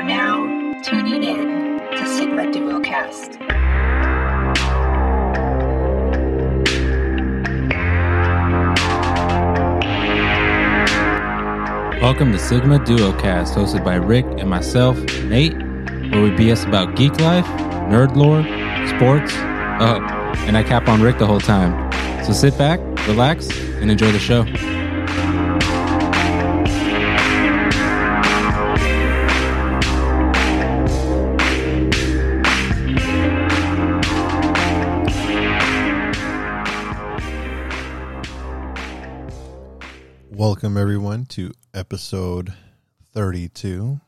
are now tuning in to Sigma Duocast. Welcome to Sigma Duocast, hosted by Rick and myself, Nate, where we BS about geek life, nerd lore, sports, oh, and I cap on Rick the whole time. So sit back, relax, and enjoy the show. Welcome everyone to episode 32.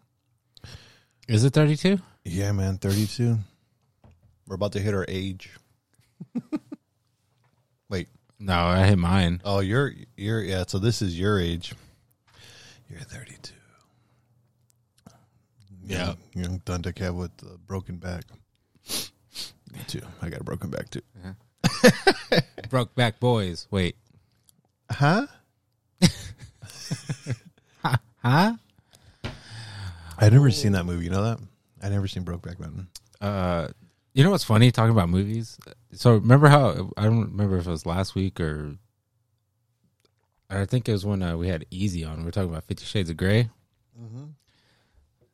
Is it 32? Yeah, man, 32. We're about to hit our age. Wait. No, I hit mine. Oh, you're you're yeah, so this is your age. You're 32. Yeah. Young, young Thundercat with a broken back. Me too. I got a broken back too. Broke back boys. Wait. Huh? Huh? I never seen that movie, you know that? I never seen Brokeback Mountain. Uh, you know what's funny talking about movies? So remember how I don't remember if it was last week or I think it was when uh, we had Easy on. We were talking about Fifty Shades of Grey.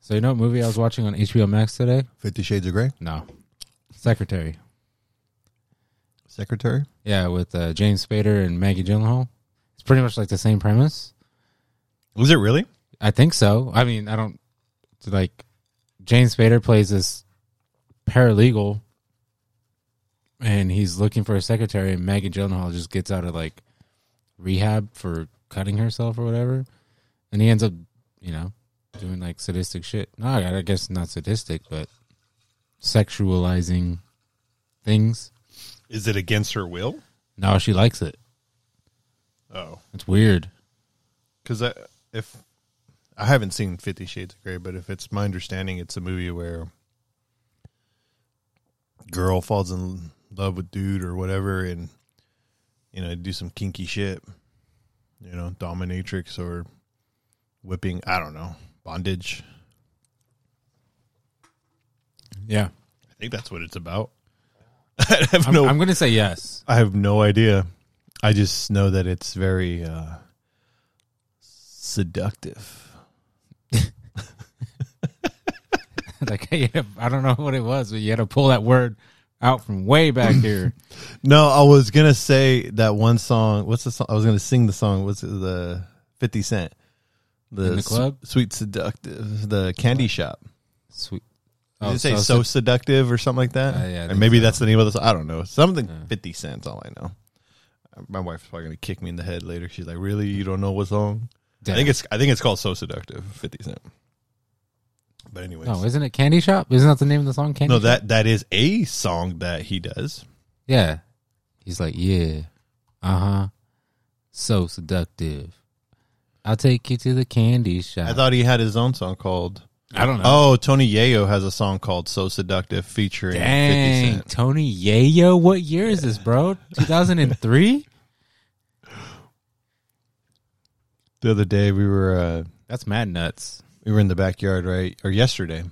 So you know what movie I was watching on HBO Max today? 50 Shades of Grey? No, Secretary. Secretary? Yeah, with uh, James Spader and Maggie Gyllenhaal. It's pretty much like the same premise. Was it really? I think so. I mean, I don't like James Spader plays this paralegal and he's looking for a secretary and Maggie Gyllenhaal just gets out of like rehab for cutting herself or whatever. And he ends up, you know, doing like sadistic shit. No, I I guess not sadistic, but sexualizing things. Is it against her will? No, she likes it. Oh. It's weird. Because if I haven't seen Fifty Shades of Grey, but if it's my understanding, it's a movie where girl falls in love with dude or whatever, and you know do some kinky shit, you know, dominatrix or whipping. I don't know, bondage. Yeah. I think that's what it's about. I have I'm, no, I'm going to say yes. I have no idea. I just know that it's very uh, seductive. like I don't know what it was, but you had to pull that word out from way back here. No, I was gonna say that one song. What's the song? I was gonna sing the song. What's it, the Fifty Cent? The s- club? sweet seductive, the candy shop. Sweet. Did it say so, seductive or something like that? Uh, yeah, or maybe so. that's the name of the song. I don't know. Something Yeah. Fifty Cent's all I know. My wife's probably gonna kick me in the head later. She's like, "Really? You don't know what song?" I think it's I think it's called "So Seductive." Fifty Cent. But anyways, no, isn't it Candy Shop? Isn't that the name of the song? Candy. no, Shop? that that is a song that he does. yeah. He's like, yeah, uh huh, so seductive. I'll take you to the candy shop. I thought he had his own song called. I don't know. Oh, Tony Yayo has a song called "So Seductive" featuring dang, Tony Yayo. What year is this, bro? Two thousand and three. The other day we were uh, That's mad nuts. we were in the backyard, right? Or yesterday,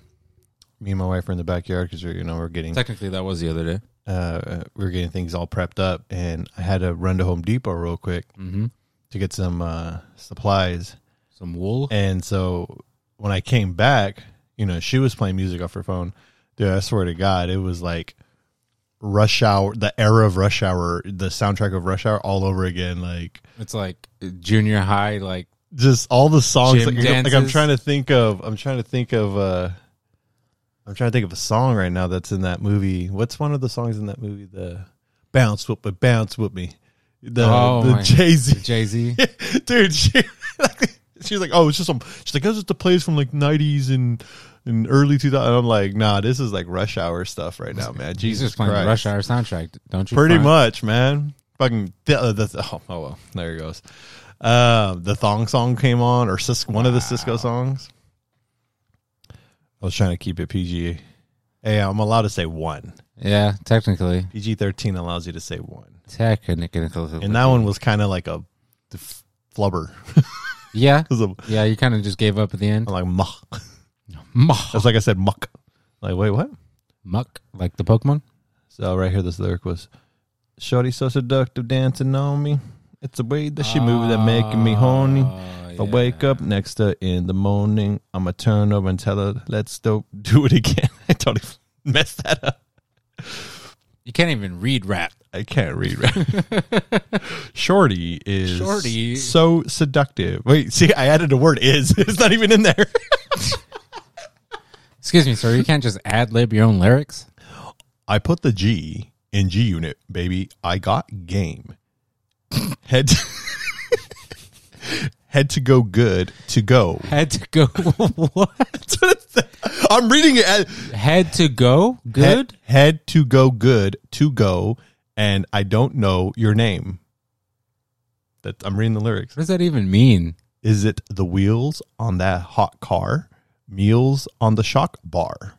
me and my wife were in the backyard because you know we're getting Technically, that was the other day. uh, we were getting things all prepped up, and I had to run to Home Depot real quick Mm-hmm. to get some uh, supplies. Some wool. And so when I came back, you know, she was playing music off her phone. Dude, I swear to God, it was like Rush Hour, the era of Rush Hour, the soundtrack of Rush Hour, all over again. Like It's like junior high, like just all the songs. Like, like I'm trying to think of. I'm trying to think of. uh I'm trying to think of a song right now that's in that movie. What's one of the songs in that movie? The bounce with me, bounce with me. The Oh, the Jay Z Jay Z. dude. She, she's like, oh, it's just some. She's like, that's just the plays from like '90s and and early 2000. I'm like, nah, this is like Rush Hour stuff right now, man. Jesus playing Christ. Rush Hour soundtrack, don't you? Pretty find? much, man. Fucking. uh, that's, oh, oh well, there he goes. Uh, the thong song came on, or one of the Sisqo songs. I was trying to keep it PG. Hey, I'm allowed to say one. Yeah, technically, PG 13 allows you to say one, technically, and that one was kind of like a flubber. Yeah, yeah. You kind of just gave up at the end. I'm like, "Mah." Muck. That's like I said, muck. Like, wait, what? Muck, like the Pokemon. So right here, this lyric was, "Shorty so seductive, dancing on me. It's the way that she moves that making me ah, horny. If I wake up next to her in the morning, I'ma turn over and tell her, let's do, do it again. I totally messed that up. You can't even read rap. I can't read. Right. Shorty is Shorty. so seductive. Wait, see, I added a word is. It's not even in there. Excuse me, sir. You can't just ad lib your own lyrics. I put the G in G Unit, baby. I got game. Head to, head to go good to go. Head to go. what? I'm reading it. As, Had to go. Good. Head, head to go good to go, and I don't know your name. That I'm reading the lyrics. What does that even mean? Is it the wheels on that hot car, meals on the shock bar,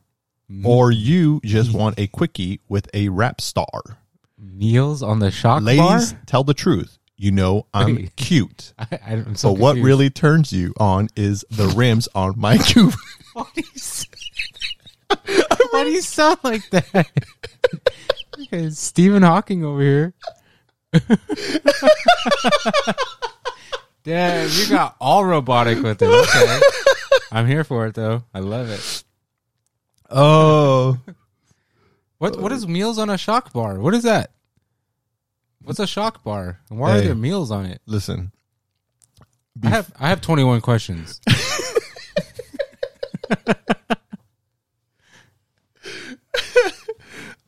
mm-hmm. or you just want a quickie with a rap star? Meals on the shock Ladies, bar. tell the truth. You know I'm Wait. cute. I, I'm so But what really turns you on is the rims on my cube. Why do you, Why do you sound like that? Stephen Hawking over here. Damn, you got all robotic with it. Okay. I'm here for it though. I love it. Oh, What what is meals on a shock bar? What is that? What's a shock bar? And why are Hey. there meals on it? listen. I have I have 21 questions.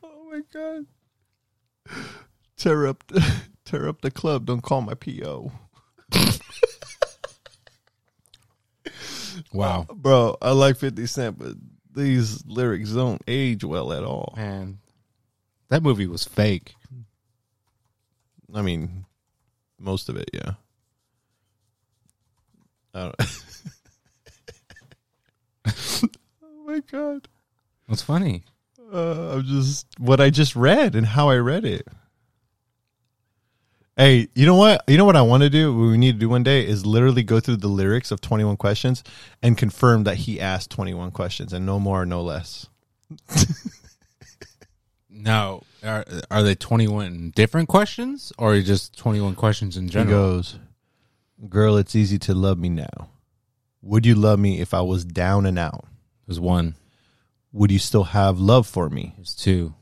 Oh my god. Tear up, tear up the club. Don't call my PO, Wow. bro. I like Fifty Cent, but these lyrics don't age well at all. Man. That movie was fake. I mean, most of it, yeah. Oh my god. What's funny? Uh, I'm just what I just read and how I read it. Hey, you know what? You know what I want to do? What we need to do one day is literally go through the lyrics of 21 questions and confirm that he asked 21 questions and no more, no less. No. Are are they 21 different questions or just 21 questions in He general? goes, "Girl, it's easy to love me now. Would you love me if I was down and out? There's one. Would you still have love for me? There's two.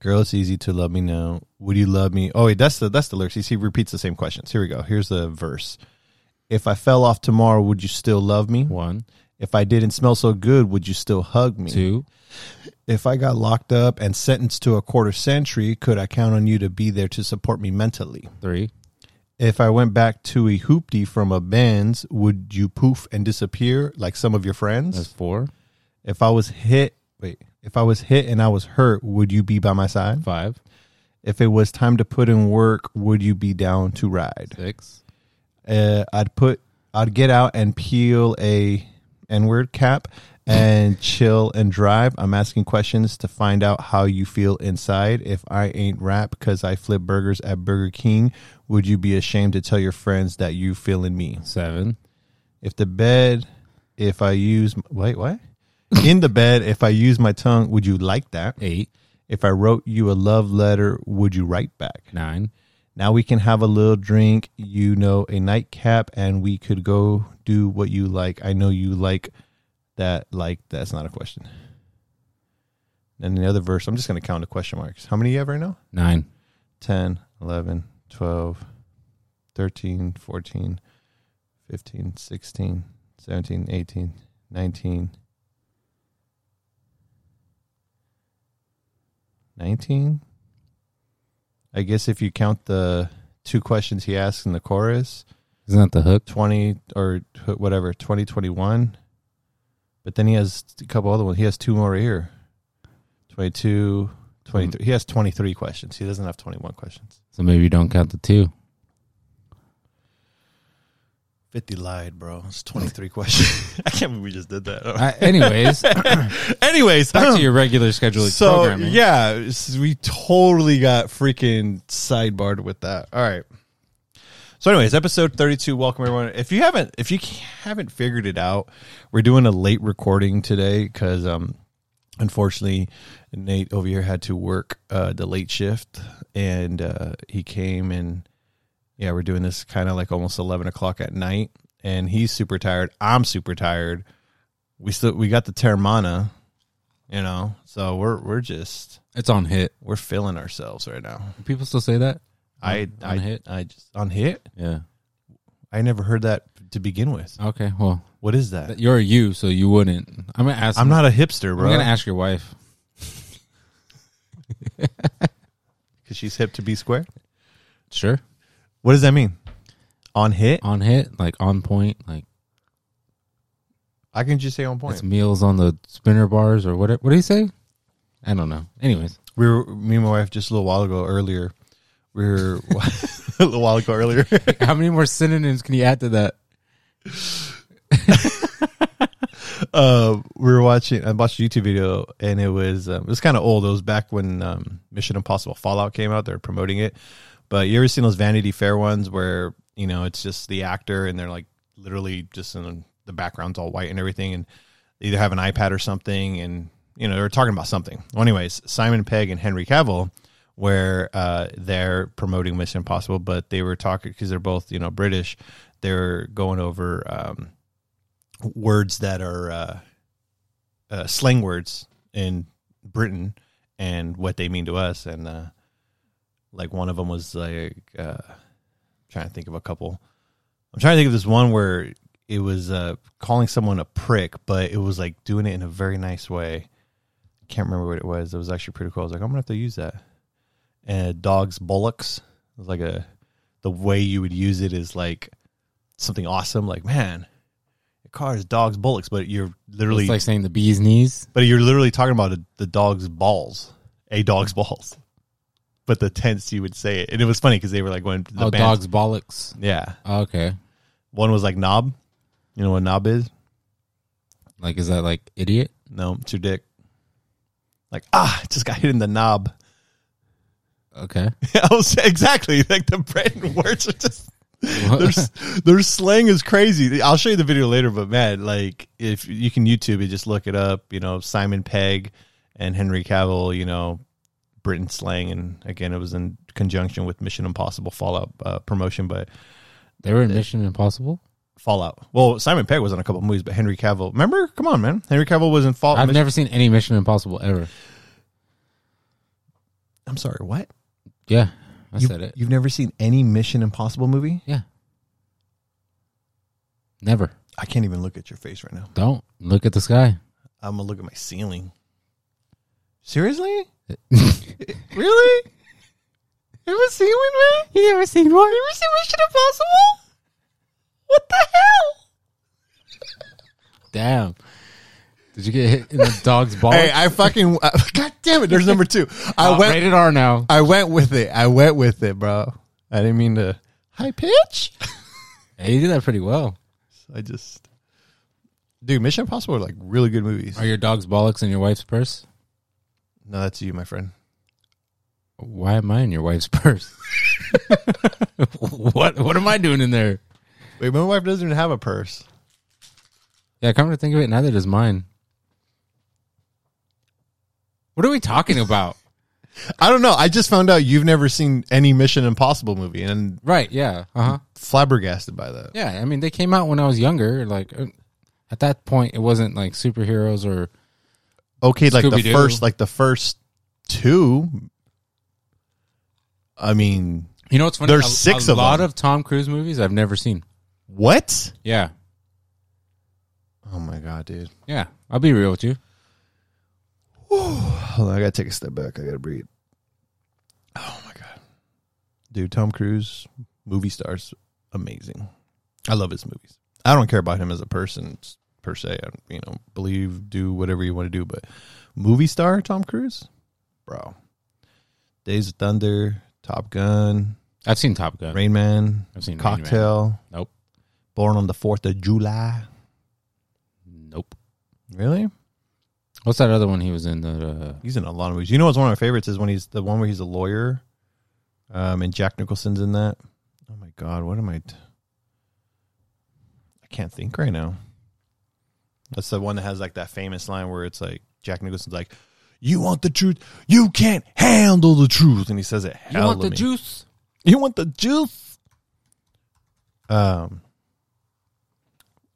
Girl, it's easy to love me now. Would you love me? Oh wait, that's the that's the lyrics. He repeats the same questions. Here we go. Here's the verse. If I fell off tomorrow, would you still love me? One, If I didn't smell so good, would you still hug me? two, If I got locked up and sentenced to a quarter century, could I count on you to be there to support me mentally? three, If I went back to a hoopty from a Benz, would you poof and disappear like some of your friends? that's four, If I was hit, wait, if I was hit and I was hurt, would you be by my side? five, If it was time to put in work, would you be down to ride? six, Uh, I'd put, I'd get out and peel a N-word cap and chill and drive. I'm asking questions to find out how you feel inside. If I ain't rap because I flip burgers at Burger King, would you be ashamed to tell your friends that you feeling me? seven, If the bed, if I use, wait, what? In the bed, if I use my tongue, would you like that? eight, If I wrote you a love letter, would you write back? nine, Now we can have a little drink, you know, a nightcap, and we could go do what you like. I know you like that. Like, that's not a question. And the other verse, I'm just going to count the question marks. How many you have right now? nine, 10, 11, 12, 13, 14, 15, 16, 17, 18, 19, 19. I guess if you count the two questions he asks in the chorus, Isn't that the hook? 20 or whatever, 2021. But then he has a couple other ones. He has two more here 22, 23. He has 23 questions. He doesn't have 21 questions. So maybe you don't count the two. 50 lied, bro. It's 23 questions. I can't believe we just did that. Uh, anyways, back to your regular scheduled so programming. yeah, we totally got freaking sidebarred with that. All right. So, anyways, episode thirty-two. Welcome everyone. If you haven't, if you haven't figured it out, we're doing a late recording today because, um, unfortunately, Nate over here had to work uh, the late shift, and uh, he came and yeah, we're doing this kind of like almost eleven o'clock at night, and he's super tired. I'm super tired. We still we got the Terramana, you know, so we're we're just It's on hit. we're feeling ourselves right now. People still say that. I On I hit? I just on hit. Yeah. I never heard that to begin with. Okay. Well, What is that? you're a you, so you wouldn't. I'm gonna ask. I'm not a hipster, bro. I'm gonna ask your wife. because she's hip to be square. Sure. What does that mean? On hit? On hit, like on point, like I can just say on point. it's meals on the spinner bars or what? What do you say? I don't know. Anyways, we were me and my wife just a little while ago earlier. We were a little while ago earlier. how many more synonyms can you add to that? uh, we were watching. I watched a YouTube video, and it was um, it was kind of old. It was back when um, Mission Impossible Fallout came out. They're promoting it. But you ever seen those Vanity Fair ones where you know it's just the actor, and they're like literally just in the background's all white and everything, and they either have an iPad or something, and you know they're talking about something. Well, anyways, Simon Pegg and Henry Cavill. Where uh, they're promoting Mission Impossible, but they were talking because they're both you know British. They're going over um, words that are uh, uh, slang words in Britain and what they mean to us. And uh, like one of them was like, uh, trying to think of a couple. I'm trying to think of this one where it was uh, calling someone a prick, but it was like doing it in a very nice way. Can't remember what it was. It was actually pretty cool. I was like, I'm gonna have to use that. And dogs bullocks. It was like a the way you would use it is like something awesome. Like man, your car is dogs bullocks, but you're literally It's like saying the bee's knees. but you're literally talking about a, the dog's balls, a dog's balls. But the tense you would say it, and it was funny because they were like going the oh, bands- dog's bollocks. Yeah, Oh, okay. one was like knob. You know what knob is? Like, is that like idiot? No, it's your dick. Like ah, just got hit in the knob. Okay. I was exactly like the Brandon words are just their their slang is crazy. I'll show you the video later, but man, like if you can YouTube it, just look it up. You know Simon Pegg and Henry Cavill. You know Britain slang, and again, it was in conjunction with Mission Impossible Fallout uh, promotion, but They were in Mission Impossible. Fallout. Well, Simon Pegg was in a couple movies, but Henry Cavill. Remember? Come on, man. Henry Cavill was in Fallout. I've never seen any Mission Impossible ever. I'm sorry. What? Yeah, I You, said it. You've never seen any Mission Impossible movie? Yeah. Never. I can't even look at your face right now. Don't look at the sky. I'm gonna look at my ceiling. Seriously? really? You ever seen one, man? You ever seen one? You ever seen Mission Impossible? What the hell? Damn. Did you get hit in the dog's ball? Hey, I fucking uh, God damn it! There's number two. I Uh, went. rated R now. I went with it. I went with it, bro. I didn't mean to high pitch. Hey, you did that pretty well. I just, dude, Mission Impossible are like really good movies. Are your dog's bollocks in your wife's purse? No, that's you, my friend. Why am I in your wife's purse? what What am I doing in there? Wait, my wife doesn't even have a purse. Yeah, come to think of it, neither does mine. What are we talking about? I don't know. I just found out you've never seen any Mission Impossible movie, and right? Yeah. Uh huh. flabbergasted by that. Yeah. I mean, they came out when I was younger. Like uh, at that point, it wasn't like superheroes or Okay, like the Scooby-Doo. first, like the first two. I mean, you know what's funny? There's a, six a of lot them. of Tom Cruise movies I've never seen. what? Yeah. Oh my god, dude! Yeah. I'll be real with you. Hold on, I gotta take a step back. I gotta breathe. Oh my god, dude! Tom Cruise, movie stars, amazing. I love his movies. I don't care about him as a person per se. I, you know, believe, do whatever you want to do, but movie star Tom Cruise, bro. Days of Thunder, Top Gun, I've seen Top Gun. Rain Man, I've seen Rain Man. Cocktail. Nope. Born on the Fourth of July. Nope. Really? What's that other one he was in? The uh, He's in a lot of movies. You know what's one of my favorites is when he's the one where he's a lawyer, um, and Jack Nicholson's in that. Oh my God, what am I? T- I can't think right now. That's the one that has like that famous line where it's like Jack Nicholson's like, "You want the truth? You can't handle the truth," and he says it. You want the mean. juice? You want the juice? Um.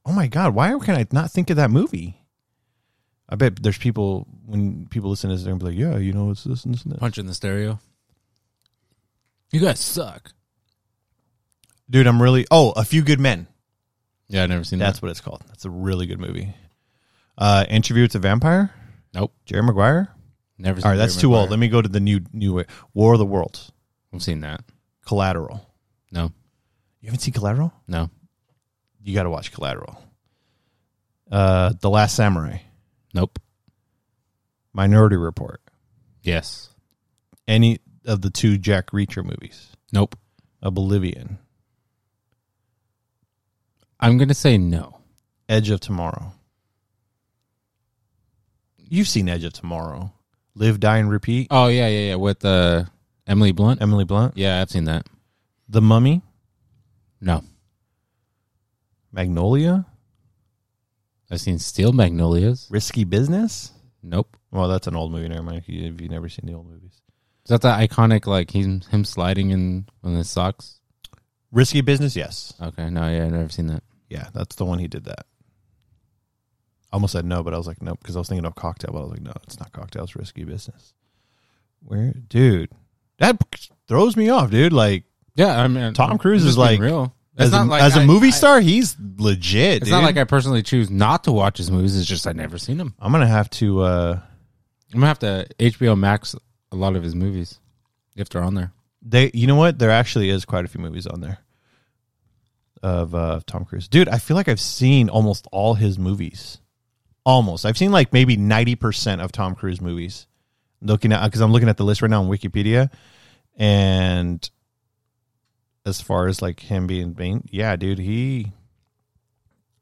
Oh my God! Why can I not think of that movie? I bet there's people when people listen to this, they're gonna be like, "Yeah, you know, it's this and this and that." Punch in the stereo. You guys suck. Dude, I'm really. Oh, A Few Good Men. Yeah, I've never seen That's that. That's what it's called. That's a really good movie. Uh, Interview with the Vampire. Nope. Jerry Maguire. Never seen All right, that's too old. Let me go to the new new way. War of the Worlds. I've seen that. Collateral. No. You haven't seen Collateral? No. You got to watch Collateral. Uh, The Last Samurai. Nope. Minority Report. Yes. Any of the two Jack Reacher movies. Nope. Oblivion. I'm gonna say no. Edge of Tomorrow. You've seen Edge of Tomorrow. Live, Die, and Repeat. Oh yeah, yeah, yeah. With uh, Emily Blunt. Emily Blunt. Yeah, I've seen that. The Mummy. No, Magnolia. I've seen Steel Magnolias. Risky Business. Nope. Well, that's an old movie. Never mind. If you- if you've never seen the old movies. Is that the iconic like him him sliding in on his socks? Risky Business. Yes. Okay, no, yeah, I've never seen that. Yeah, that's the one he did that. I almost said no, but I was like, nope, because I was thinking of cocktail, but I was like, no, it's not cocktail, it's risky business. Where, dude, that throws me off, dude. Like, Yeah, I mean, Tom Cruise is like- real. as, a, like as a I- movie I- star, he's legit. It's dude. not like I personally choose not to watch his movies. It's just I've never seen them. I'm gonna have to. uh I'm gonna have to HBO Max a lot of his movies if they're on there. They, you know what? There actually is quite a few movies on there of uh, Tom Cruise, dude. I feel like I've seen almost all his movies. Almost, I've seen like maybe ninety percent of Tom Cruise movies. Looking at because I'm looking at the list right now on Wikipedia, and as far as like him being main, yeah, dude, he.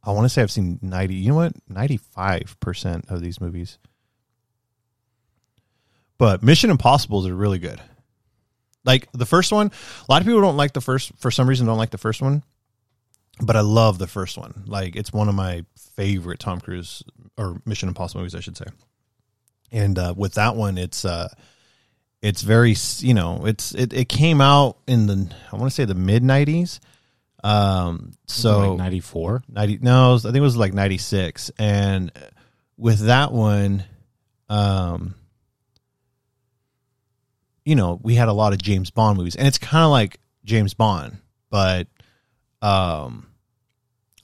I want to say I've seen ninety. You know what? Ninety five percent of these movies. But Mission Impossibles are really good. Like the first one, a lot of people don't like the first for some reason don't like the first one, but I love the first one. Like it's one of my favorite Tom Cruise or Mission Impossible movies, I should say. And uh, with that one, it's uh, it's very you know it's it, it came out in the I want to say the mid nineties. Um, so like ninety four. 90 no i think it was like 96 and with that one um you know we had a lot of james bond movies and it's kind of like james bond but um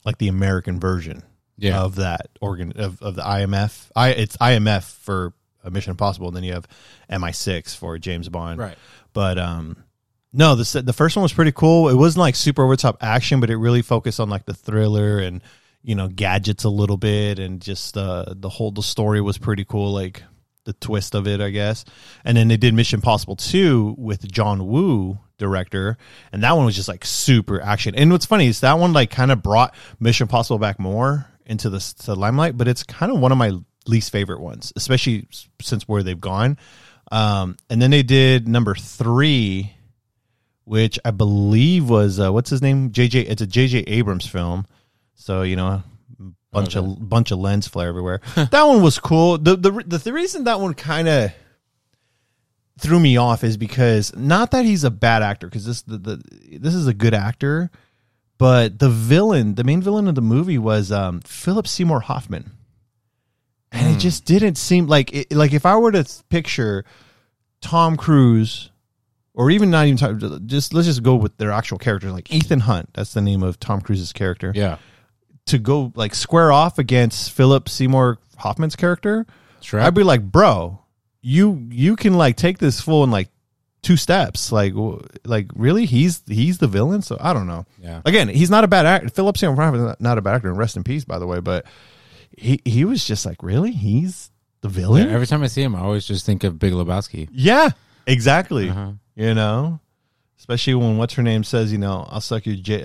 like the american version Yeah. of that organ of, of the imf i it's imf for mission impossible and then you have mi6 for james bond. Right. but um no the the first one was pretty cool. It wasn't like super over top action but it really focused on like the thriller and you know gadgets a little bit and just uh the whole the story was pretty cool like the twist of it i guess. And then they did mission possible 2 with john woo director and that one was just like super action. And what's funny is that one like kind of brought mission possible back more into the, the limelight but it's kind of one of my least favorite ones especially since where they've gone um and then they did number three which I believe was uh, what's his name? JJ. It's a JJ Abrams film, so you know, bunch of bunch of lens flare everywhere. that one was cool. The the the, the reason that one kind of threw me off is because not that he's a bad actor, because this the, the this is a good actor, but the villain, the main villain of the movie was um, Philip Seymour Hoffman, and it just didn't seem like it, like if I were to picture Tom Cruise or even not even Tom, just let's just go with their actual characters like Ethan Hunt that's the name of Tom Cruise's character Yeah. to go like square off against Philip Seymour Hoffman's character sure. I'd be like bro you you can like take this full and like two steps. Like like really? He's he's the villain? So I don't know. Yeah. again he's not a bad actor Philip Seymour Hoffman is not- a bad actor. And rest in peace by the way but he he was just like really? He's the Yeah, villain Every time I see him, I always just think of Big Lebowski. yeah exactly. Uh-huh. you know? Especially when what's her name says you know i'll suck your j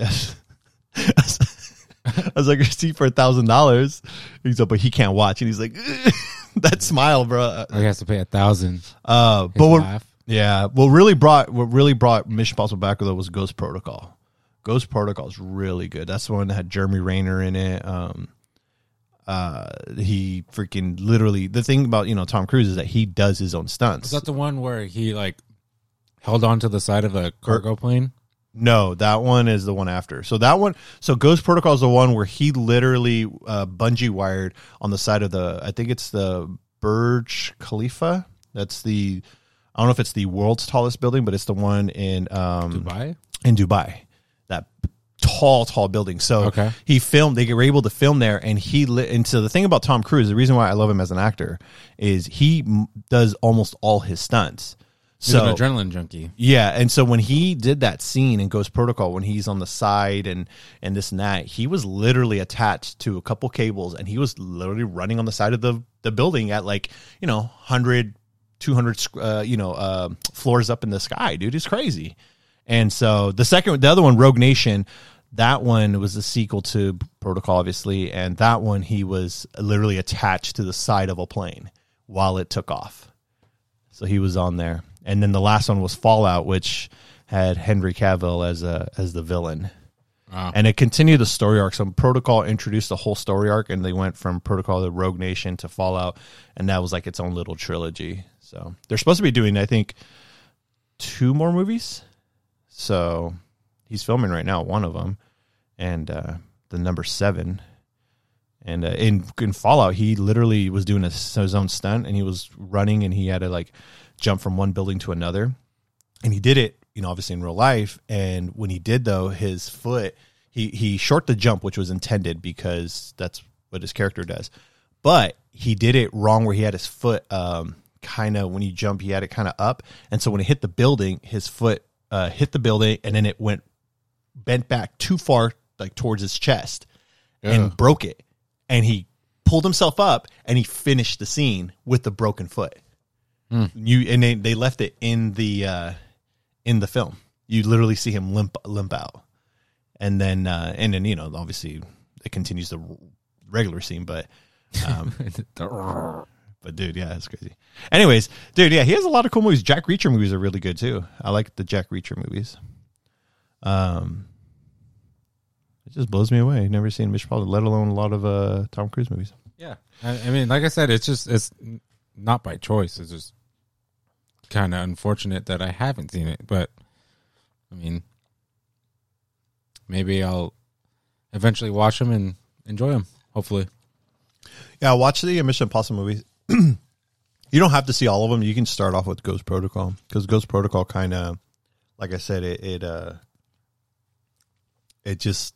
i was like receipt for a thousand dollars. He's like but he can't watch. And he's like that smile bro He has to pay a thousand. uh but what laugh. Yeah what really brought what really brought mission possible back though was ghost protocol Ghost Protocol is really good. That's the one that had Jeremy Renner in it. Um, uh, he freaking literally the thing about you know Tom Cruise is that he does his own stunts. Is that the one where he like held on to the side of a cargo plane? No, that one is the one after. So that one, so Ghost Protocol is the one where he literally uh, bungee wired on the side of the. I think it's the Burj Khalifa. That's the. I don't know if it's the world's tallest building, but it's the one in um, Dubai. in Dubai. That tall, tall building. So Okay. he filmed. They were able to film there, and he lit. And so the thing about Tom Cruise, the reason why I love him as an actor, is he m- does almost all his stunts. He's So an adrenaline junkie. yeah, and so when he did that scene in Ghost Protocol, when he's on the side and and this and that, he was literally attached to a couple cables, and he was literally running on the side of the the building at like you know 100, 200, uh, you know uh, floors up in the sky, dude. It's crazy. And so the second, the other one, Rogue Nation, that one was a sequel to Protocol, obviously, and that one he was literally attached to the side of a plane while it took off. So he was on there. And then the last one was Fallout, which had Henry Cavill as a as the villain. Wow. And it continued the story arc. So Protocol introduced the whole story arc, and they went from Protocol to Rogue Nation to Fallout, and that was like its own little trilogy. So they're supposed to be doing, I think, two more movies. So he's filming right now, one of them, and uh, the number seven. And uh, in in Fallout, he literally was doing a, his own stunt, and he was running, and he had to like jump from one building to another, and he did it, you know, obviously in real life. And when he did though, his foot he he short the jump, which was intended because that's what his character does, but he did it wrong where he had his foot um kind of when you jump, he had it kind of up, and so when it hit the building, his foot uh, hit the building, and then it went bent back too far, like towards his chest, Yeah. and broke it. And he pulled himself up, and he finished the scene with the broken foot. You and they, they left it in the uh, in the film. You literally see him limp limp out, and then uh, and then you know obviously it continues the regular scene, but um, but dude, yeah, it's crazy. Anyways, dude, yeah, he has a lot of cool movies. Jack Reacher movies are really good too. I like the Jack Reacher movies. Um, it just blows me away. Never seen Mission Impossible, let alone a lot of uh Tom Cruise movies. Yeah, I, I mean, like I said, it's just it's not by choice. It's just kind of unfortunate that I haven't seen it. But I mean, maybe I'll eventually watch them and enjoy them. Hopefully, Yeah, watch the Mission Impossible movies. you don't have to see all of them. You can start off with Ghost Protocol because Ghost Protocol kind of, like I said, it it uh, it just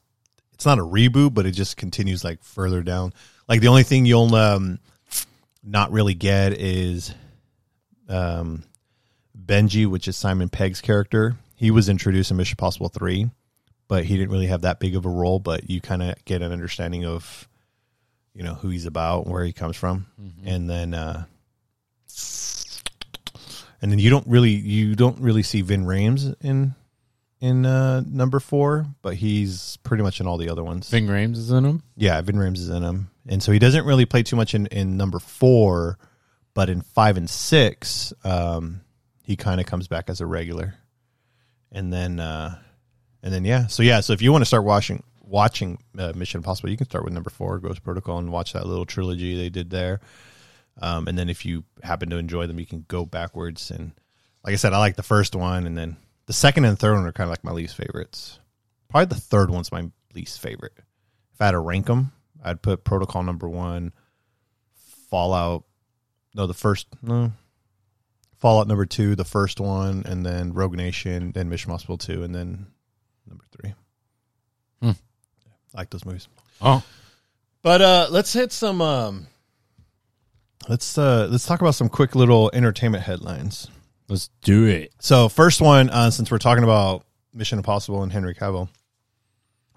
it's not a reboot, but it just continues like further down. Like the only thing you'll um not really get is um Benji, which is Simon Pegg's character. He was introduced in Mission Impossible three, but he didn't really have that big of a role. But you kind of get an understanding of you know who he's about, where he comes from, and then uh, and then you don't really you don't really see Vin Rhames in in uh, number four, but he's pretty much in all the other ones. Ving Rhames is in them. Yeah, Vin Rhames is in him, and so he doesn't really play too much in in number four, but in five and six, um, he kind of comes back as a regular, and then uh, and then yeah, so yeah, so if you want to start watching watching uh, Mission Impossible, you can start with number four, Ghost Protocol, and watch that little trilogy they did there. Um, and then if you happen to enjoy them, you can go backwards. And like I said, I like the first one, and then the second and third one are kind of like my least favorites. Probably the third one's my least favorite. If I had to rank them, I'd put Protocol number one, Fallout. No, the first no. Fallout number two, the first one, and then Rogue Nation, then Mission Impossible two, and then number three. I like those movies. Oh, But uh let's hit some um let's uh let's talk about some quick little entertainment headlines. let's do it. So first one, uh since we're talking about Mission Impossible and Henry Cavill,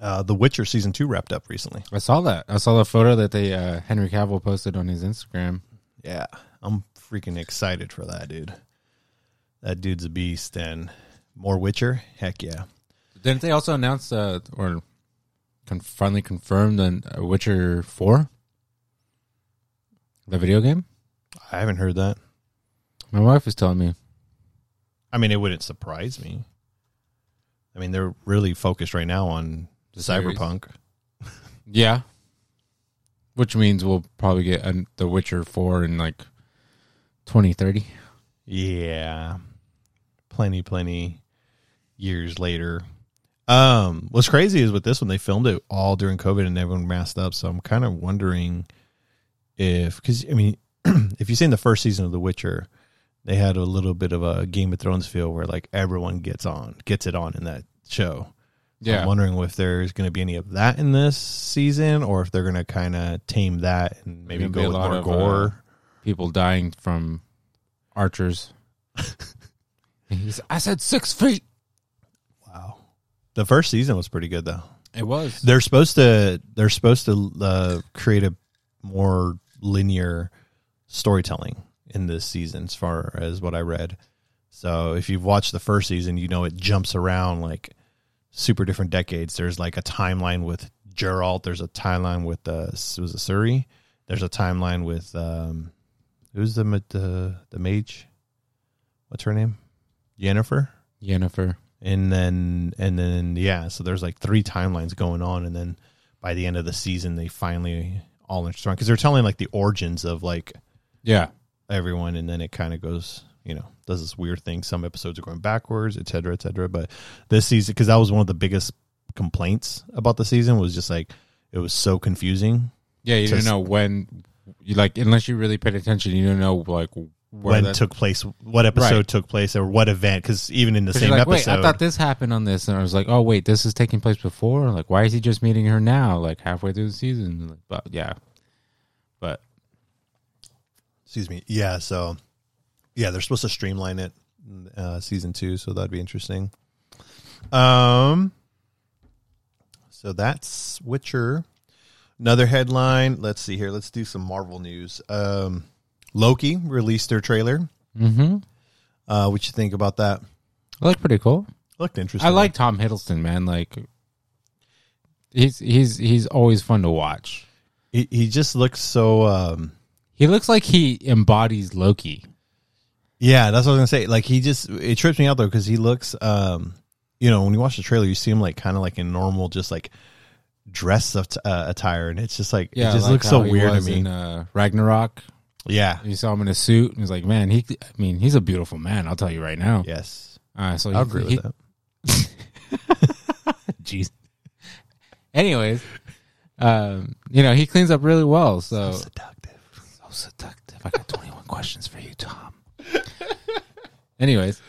uh The Witcher season two wrapped up recently. I saw that. I saw the photo that they uh, Henry Cavill posted on his Instagram. Yeah. I'm freaking excited for that, dude. That dude's a beast and more Witcher? Heck yeah. Didn't they also announce uh, or con- finally confirmed the uh, Witcher Four, the video game? I haven't heard that. My wife was telling me. I mean, it wouldn't surprise me. I mean, they're really focused right now on series. Cyberpunk. Yeah. Which means we'll probably get an The Witcher 4 in like 2030. Yeah. Plenty, plenty years later. Um, what's crazy is with this one, they filmed it all during COVID and everyone masked up. So I'm kind of wondering if, because I mean, if you've seen the first season of The Witcher, they had a little bit of a Game of Thrones feel where like everyone gets on, gets it on in that show. Yeah. I'm wondering if there's going to be any of that in this season or if they're going to kind of tame that and maybe go a with lot more of, gore. uh, People dying from archers. I said six feet. The first season was pretty good though. It was. They're supposed to they're supposed to uh, create a more linear storytelling in this season, as far as what I read. So if you've watched the first season, you know it jumps around like super different decades. There's like a timeline with Geralt. There's a timeline with uh, was it Ciri? There's a timeline with um, who's the the the mage? What's her name? Yennefer Yennefer. And then and then yeah so there's like three timelines going on and then by the end of the season they finally all intertwine because they're telling like the origins of like Yeah. everyone and then it kind of goes you know does this weird thing some episodes are going backwards et cetera et cetera but this season because that was one of the biggest complaints about the season was just like it was so confusing Yeah, you don't know when. You like unless you really paid attention, you don't know like where when that- took place what episode Right. took place or what event because even in the same like, episode I thought this happened on this, and I was like, oh wait, this is taking place before. Like, why is he just meeting her now? Like halfway through the season. Like, But yeah, but Excuse me. Yeah. So, yeah, they're supposed to streamline it, uh, season two. So that'd be interesting. Um. So that's Witcher. Another headline. Let's see here. Let's do some Marvel news. Um, Loki released their trailer. mm-hmm. Uh, what you think about that? I like pretty cool. Looked interesting. I like Tom Hiddleston, man. Like, he's he's he's always fun to watch. He, he just looks so. Um, He looks like he embodies Loki. Yeah, that's what I was gonna say. Like he just it trips me out though because he looks, um, you know, when you watch the trailer, you see him like kind of like in normal, just like dress of uh, attire, and it's just like Yeah, it just like looks so weird to me. In, uh, Ragnarok, yeah. you saw him in a suit, and he's like, man, he. I mean, he's a beautiful man. I'll tell you right now. Yes, Uh, so I he- agree he- with that. Jeez. Anyways, um, you know, he cleans up really well. So Seductive. so seductive. I got 21 questions for you, Tom. Anyways,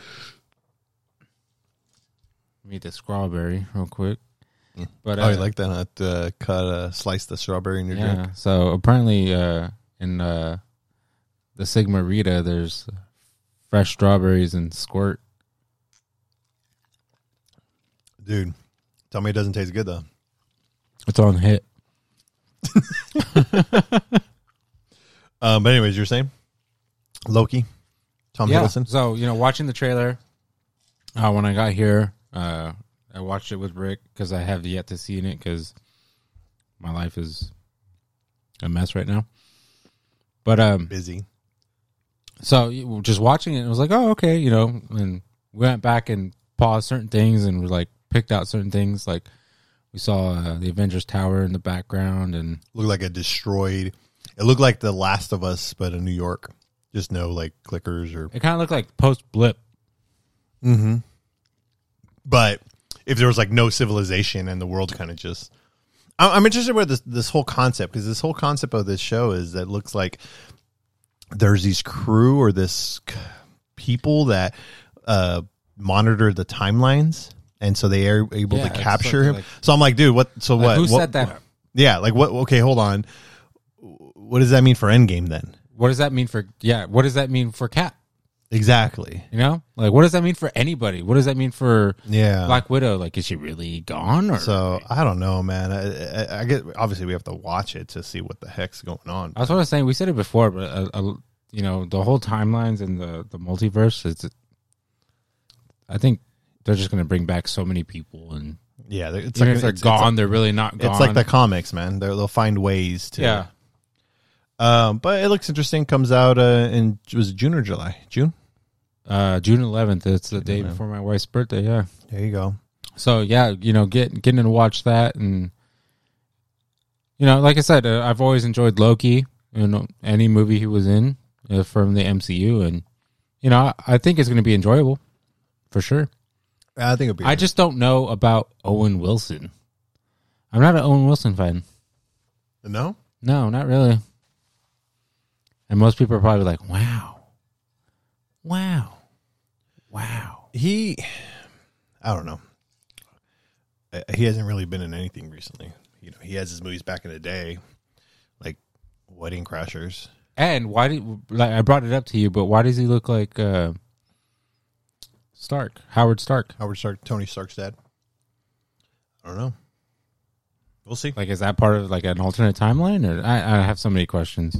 let me eat the strawberry real quick. But Oh, uh, you like that? Huh? To cut, uh, slice the strawberry in your yeah. drink. So apparently, uh, in uh, the Sigma Rita, there's fresh strawberries and squirt. Dude, tell me it doesn't taste good though. It's on hit. Um, but anyways, you're saying Loki, Tom yeah. Hiddleston. So you know, watching the trailer uh, when I got here, uh, I watched it with Rick because I have yet to see it because my life is a mess right now. But um, Busy. So just watching it, it was like, oh, okay, you know, and we went back and paused certain things and we like picked out certain things. Like we saw uh, the Avengers Tower in the background, and Looked like a destroyed. It looked like The Last of Us, but in New York. Just no like clickers or it kind of looked like post blip. Mm-hmm. But if there was like no civilization and the world kind of just, I'm interested where this this whole concept because this whole concept of this show is that it looks like there's these crew or this people that uh, monitor the timelines, and so they are able Yeah, to capture him. like- so I'm like, dude, what? So Like, what? who what- set that up? Yeah, like what? Okay, hold on. What does that mean for Endgame then? What does that mean for? Yeah, what does that mean for Cap? Exactly. You know, like what does that mean for anybody? What does that mean for Yeah. Black Widow? Like, is she really gone? Or So I don't know, man. I, I, I get obviously we have to watch it to see what the heck's going on. that's what I was saying. We said it before, but uh, uh, you know, the whole timelines and the the multiverse. It's, I think they're just going to bring back so many people, and Yeah, they're- it's like if they're it's, gone, they're really not It's, gone. it's like the comics, man. They're, they'll find ways to. yeah, Um, but it looks interesting. Comes out uh, in was it June or July? June. Uh, June 11th. It's the day 11th. before my wife's birthday. Yeah, There you go. So yeah, you know, get getting to watch that, and you know, like I said, uh, I've always enjoyed Loki. You know, any movie he was in uh, from the MCU, and you know, I, I think it's going to be enjoyable for sure. I think it'll be. I just don't know about Owen Wilson. I'm not an Owen Wilson fan. no. No, not really. And most people are probably like, "Wow, wow, wow." He, I don't know. Uh, He hasn't really been in anything recently. You know, he has his movies back in the day, like Wedding Crashers. And why did like I brought it up to you? But why does he look like uh, Stark, Howard Stark? Howard Stark, Tony Stark's dad. I don't know. We'll see. Like, is that part of like an alternate timeline? Or I, I have so many questions,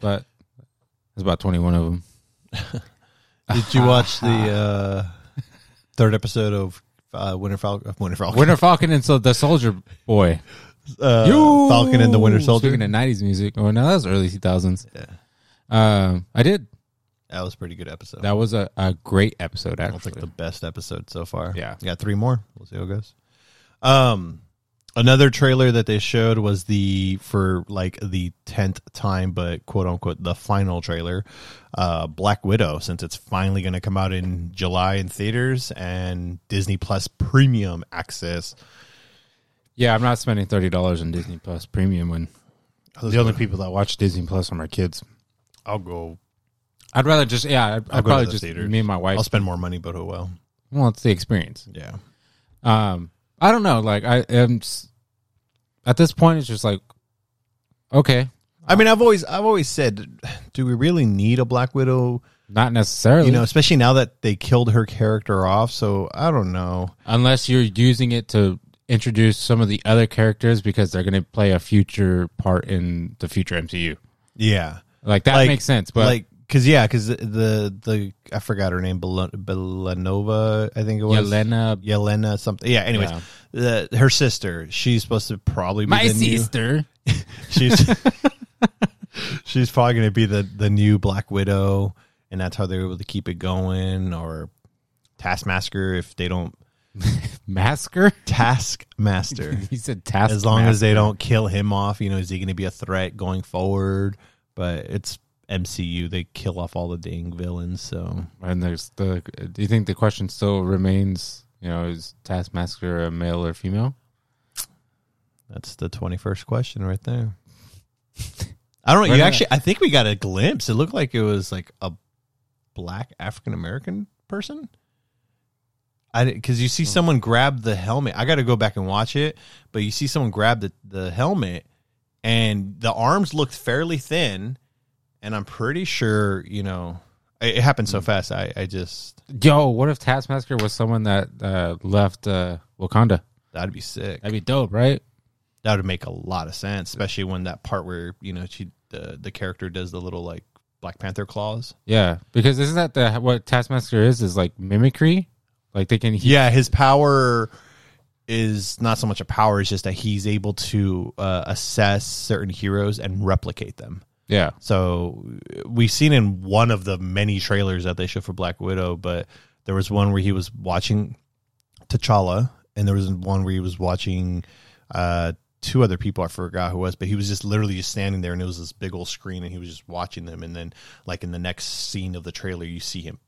but there's about 21 of them. Did you watch the uh, third episode of uh, Winter Falcon? Winter Falcon. Winter Falcon and so the Soldier Boy, uh, you Falcon and the Winter Soldier. Speaking of 90s music, oh no, that was early 2000s. Yeah. Um, I did. That was a pretty good episode. That was a, a great episode. I Actually, think the best episode so far. Yeah. We got three more. We'll see how it goes. Um, another trailer that they showed was the for like the tenth time, but quote unquote the final trailer, uh, Black Widow, since it's finally going to come out in July in theaters and Disney Plus Premium access. yeah, I'm not spending thirty dollars on Disney Plus Premium when the only people that watch Disney Plus are my kids. I'll go. I'd rather just yeah, I'd, I'll I'd go to probably the just theaters. me and my wife. I'll spend more money, but oh well. well, it's the experience. Yeah. Um, I don't know. Like I am at this point, it's just like okay, I mean, I've always I've always said, do we really need a Black Widow? not necessarily. You know, especially now that they killed her character off. So I don't know. unless you're using it to introduce some of the other characters because they're going to play a future part in the future MCU. Yeah, Like that Like- makes sense, but like because yeah, because the, the the I forgot her name, Bel- Belanova, I think it was Yelena, Yelena something. Yeah. Anyways, the, her sister, she's supposed to probably be my the new- sister. she's she's probably going to be the the new Black Widow, and that's how they're able to keep it going. Or Taskmaster if they don't Masker. Taskmaster. He said task. as long as they don't kill him off, you know, is he going to be a threat going forward? But it's MCU; they kill off all the dang villains. So And there's the. Do you think the question still remains? You know, is Taskmaster a male or female? that's the twenty-first question right there. I don't know. Where You actually, I think we got a glimpse. It looked like it was like a black African American person. I because you see hmm. someone grab the helmet. I got to go back and watch it, but you see someone grab the the helmet, and the arms looked fairly thin, and I'm pretty sure you know it, it happened so fast. I I just Yo, what if Taskmaster was someone that uh, left uh, Wakanda? that'd be sick. That'd be dope, right? That would make a lot of sense, especially when that part where you know she the the character does the little like Black Panther claws. Yeah, because isn't that the what Taskmaster is? Is like mimicry. Like they can. Yeah, his power is not so much a power; it's just that he's able to uh, assess certain heroes and replicate them. Yeah. So we've seen in one of the many trailers that they show for Black Widow, but there was one where he was watching T'Challa, and there was one where he was watching uh, two other people. I forgot who it was, but he was just literally just standing there, and it was this big old screen, and he was just watching them. And then, like in the next scene of the trailer, you see him,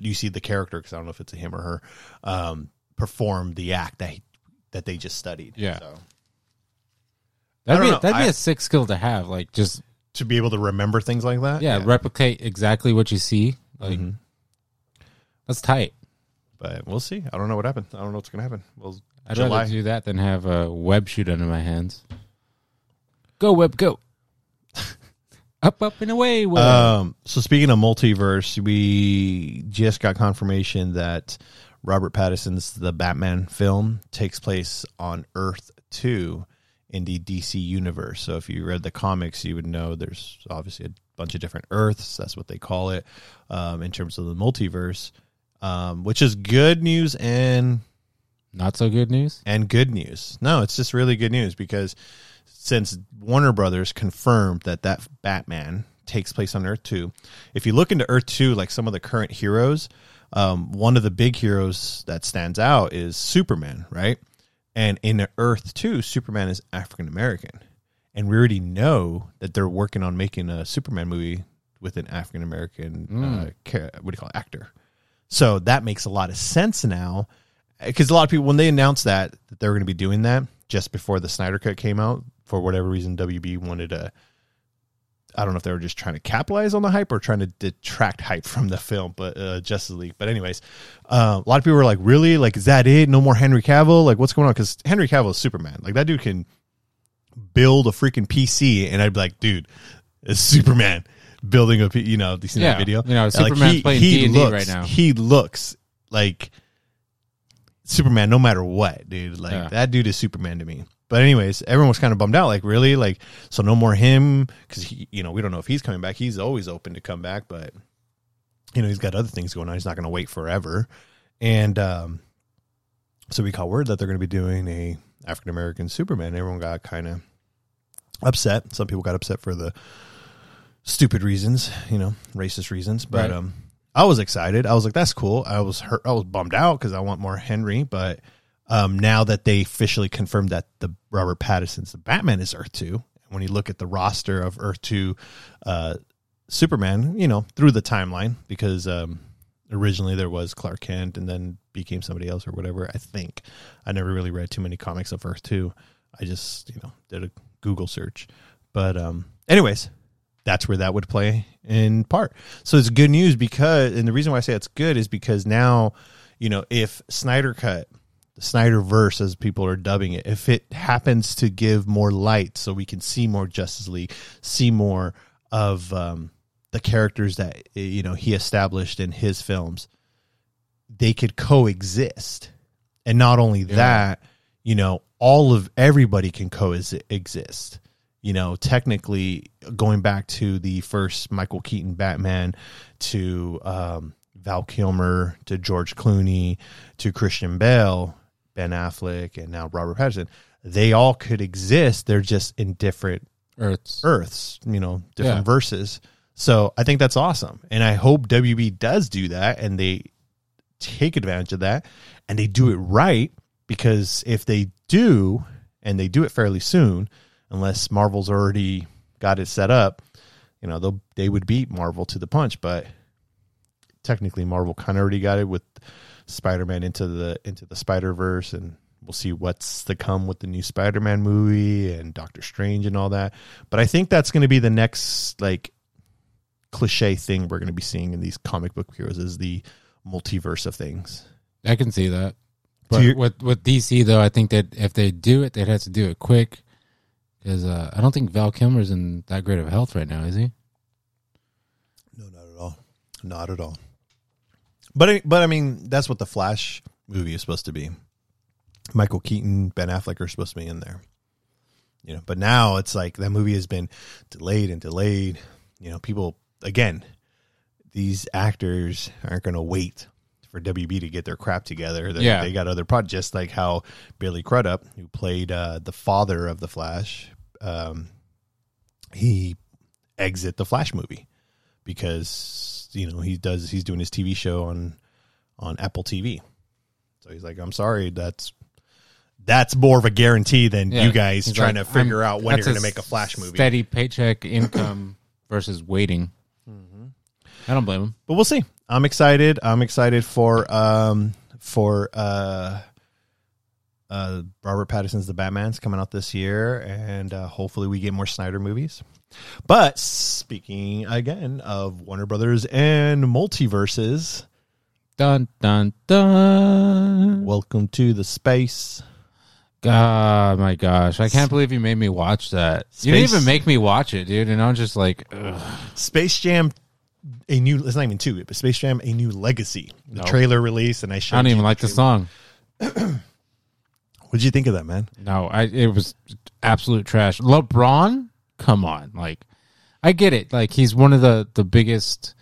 you see the character because I don't know if it's a him or her, um, perform the act that he, that they just studied. Yeah. So, That'd be know. that'd be a sick skill to have. Like just to be able to remember things like that, yeah, replicate exactly what you see. Like Mhm. that's tight. But we'll see. I don't know what happened. I don't know what's gonna happen. Well, I'd July. rather do that than have a web shoot under my hands. Go web, go. up, up and away. Web. Um, so speaking of multiverse, we just got confirmation that Robert Pattinson's The Batman film takes place on Earth 2 in the DC universe. So if you read the comics, you would know there's obviously a bunch of different Earths. That's what they call it um, in terms of the multiverse, um, which is good news and Not so good news. and good news. No, it's just really good news because since Warner Brothers confirmed that that Batman takes place on Earth 2, if you look into Earth 2, like some of the current heroes, um, one of the big heroes that stands out is Superman, right? And in Earth Two, Superman is African American, and we already know that they're working on making a Superman movie with an African American uh, ca- what do you call it, actor. So that makes a lot of sense now, because a lot of people when they announced that that they were going to be doing that just before the Snyder Cut came out, for whatever reason, WB wanted to. I don't know if they were just trying to capitalize on the hype or trying to detract hype from the film, but uh, Justice League. But anyways, uh, a lot of people were like, "Really? Like, is that it? No more Henry Cavill? Like, what's going on?" Because Henry Cavill is Superman. Like that dude can build a freaking PC, and I'd be like, "Dude, it's Superman building a P-" you know, you seen Yeah, that video? you know, Like, Superman's playing D&D looks, right now. He looks like Superman, no matter what, dude. Like Yeah. that dude is Superman to me. But anyways, everyone was kind of bummed out. Like, really? Like, so no more him because he, you know, we don't know if he's coming back. He's always open to come back, but you know, he's got other things going on. He's not going to wait forever. And um, so we caught word that they're going to be doing a African American Superman. Everyone got kind of upset. Some people got upset for the stupid reasons, you know, racist reasons. But Right. um, I was excited. I was like, "That's cool." I was hurt. I was bummed out because I want more Henry. But um, now that they officially confirmed that the Robert Pattinson's the Batman is Earth Two, when you look at the roster of Earth Two, uh, Superman, you know, through the timeline, because um, originally there was Clark Kent and then became somebody else or whatever. I think I never really read too many comics of Earth Two. I just you know did a Google search. But um, anyways, that's where that would play in part. So it's good news because, and the reason why I say it's good is because now, you know, if Snyder Cut, the Snyder verse, as people are dubbing it, if it happens to give more light so we can see more Justice League, see more of um, the characters that, you know, he established in his films, they could coexist. And not only that, you know, all of everybody can coexist you know, technically going back to the first Michael Keaton Batman to um, Val Kilmer to George Clooney to Christian Bale, Ben Affleck, and now Robert Pattinson, they all could exist. They're just in different Earths. Earths, you know, different Yeah. verses. So I think that's awesome. And I hope WB does do that and they take advantage of that and they do it right because if they do and they do it fairly soon, unless Marvel's already got it set up, you know, they'll they would beat Marvel to the punch, but technically Marvel kind of already got it with Spider-Man into the into the Spider-Verse and we'll see what's to come with the new Spider-Man movie and Doctor Strange and all that. But I think that's going to be the next like cliche thing we're going to be seeing in these comic book heroes is the multiverse of things. I can see that. But you- with with DC though, I think that if they do it, they'd have to do it quick. Because uh, I don't think Val Kilmer's in that great of health right now, is he? No, not at all. Not at all. But I- but I mean, that's what the Flash movie is supposed to be. Michael Keaton, Ben Affleck are supposed to be in there. You know, but now it's like that movie has been delayed and delayed. You know, people again, these actors aren't going to wait for WB to get their crap together. They, Yeah. they got other projects, just like how Billy Crudup, who played uh, the father of the Flash, um, he exit the Flash movie because you know he does he's doing his TV show on on Apple TV. So he's like, I'm sorry, that's that's more of a guarantee than Yeah. you guys He's trying like, to figure I'm- out when you're going to make a Flash movie. Steady paycheck income versus waiting. Mm-hmm. I don't blame him. but we'll see. I'm excited. I'm excited for um for uh uh Robert Pattinson's The Batman's coming out this year, and uh, hopefully we get more Snyder movies. But speaking again of Warner Brothers and multiverses, Dun dun dun. welcome to the space. God, my gosh, I can't believe you made me watch that. You didn't Space- even make me watch it, dude. And I'm just like, ugh. Space Jam, a new. It's not even two, but Space Jam, a new legacy. The No. trailer release, and I showed. I don't you even like the trailer. song. What'd you think of that, man? No, I it was absolute trash. LeBron, come on, like I get it, like he's one of the the biggest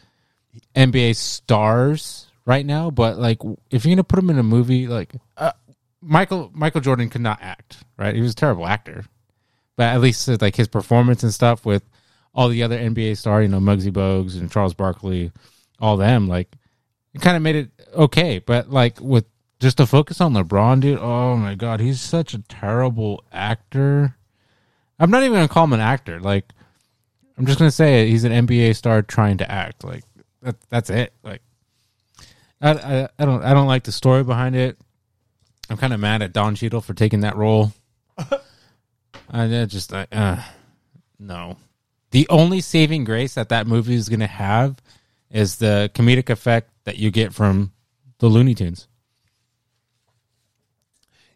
NBA stars right now, but like if you're gonna put him in a movie, like uh, Michael Michael Jordan could not act, right? He was a terrible actor, but at least like his performance and stuff with all the other NBA star, you know, Muggsy Bogues and Charles Barkley, all them, like it kind of made it okay. But like with just to focus on LeBron, dude. Oh my god, he's such a terrible actor. I'm not even gonna call him an actor. Like, I'm just gonna say it. He's an NBA star trying to act. Like that. That's it. Like, I, I, I don't I don't like the story behind it. I'm kind of mad at Don Cheadle for taking that role. I just I, uh, no. The only saving grace that that movie is going to have is the comedic effect that you get from the Looney Tunes.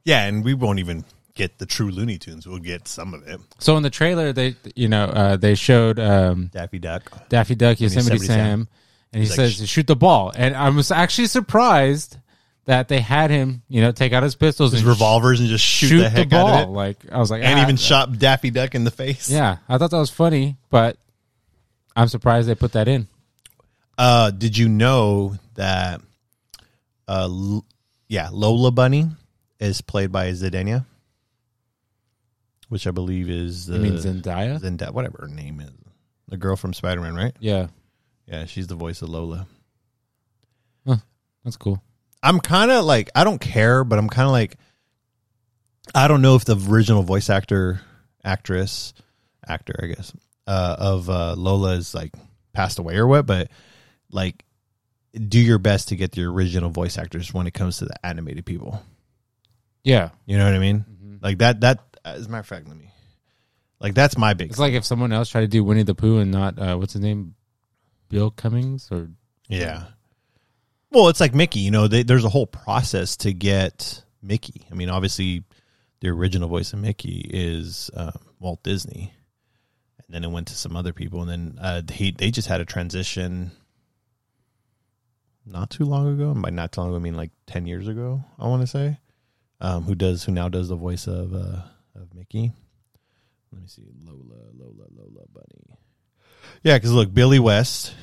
Yeah, and we won't even get the true Looney Tunes. We'll get some of it. So in the trailer, they you know uh, they showed um, Daffy Duck. Daffy Duck, Yosemite, Yosemite Sam, Sam. and he He's like, says, "Shoot the ball." And I was actually surprised that they had him, you know, take out his pistols His and revolvers and just shoot, shoot the heck ball. out of it. Like I was like, And ah, even shot Daffy Duck in the face. Yeah, I thought that was funny, but I'm surprised they put that in. Uh, did you know that? Uh, L- yeah, Lola Bunny is played by Zendaya, which I believe is the You mean Zendaya? Zendaya, whatever her name is, the girl from Spider Man, right? Yeah, Yeah, she's the voice of Lola. that's cool. I'm kind of like I don't care, but I'm kind of like I don't know if the original voice actor, actress, actor, I guess, uh, of uh, Lola is like passed away or what, but like do your best to get the original voice actors when it comes to the animated people. Yeah, You know what I mean? Like that. That as a matter of fact, let me. Like that's my big. it's like if someone else tried to do Winnie the Pooh and not uh, what's his name, Bill Cummings or Yeah. Well, it's like Mickey. You know, they, there's a whole process to get Mickey. I mean, obviously, the original voice of Mickey is uh, Walt Disney, and then it went to some other people, and then uh, he they just had a transition not too long ago. And by not too long ago, I mean like ten years ago. I want to say, um, who does who now does the voice of uh, of Mickey. Let me see, Lola, Lola, Lola Bunny. Yeah, because look, Billy West.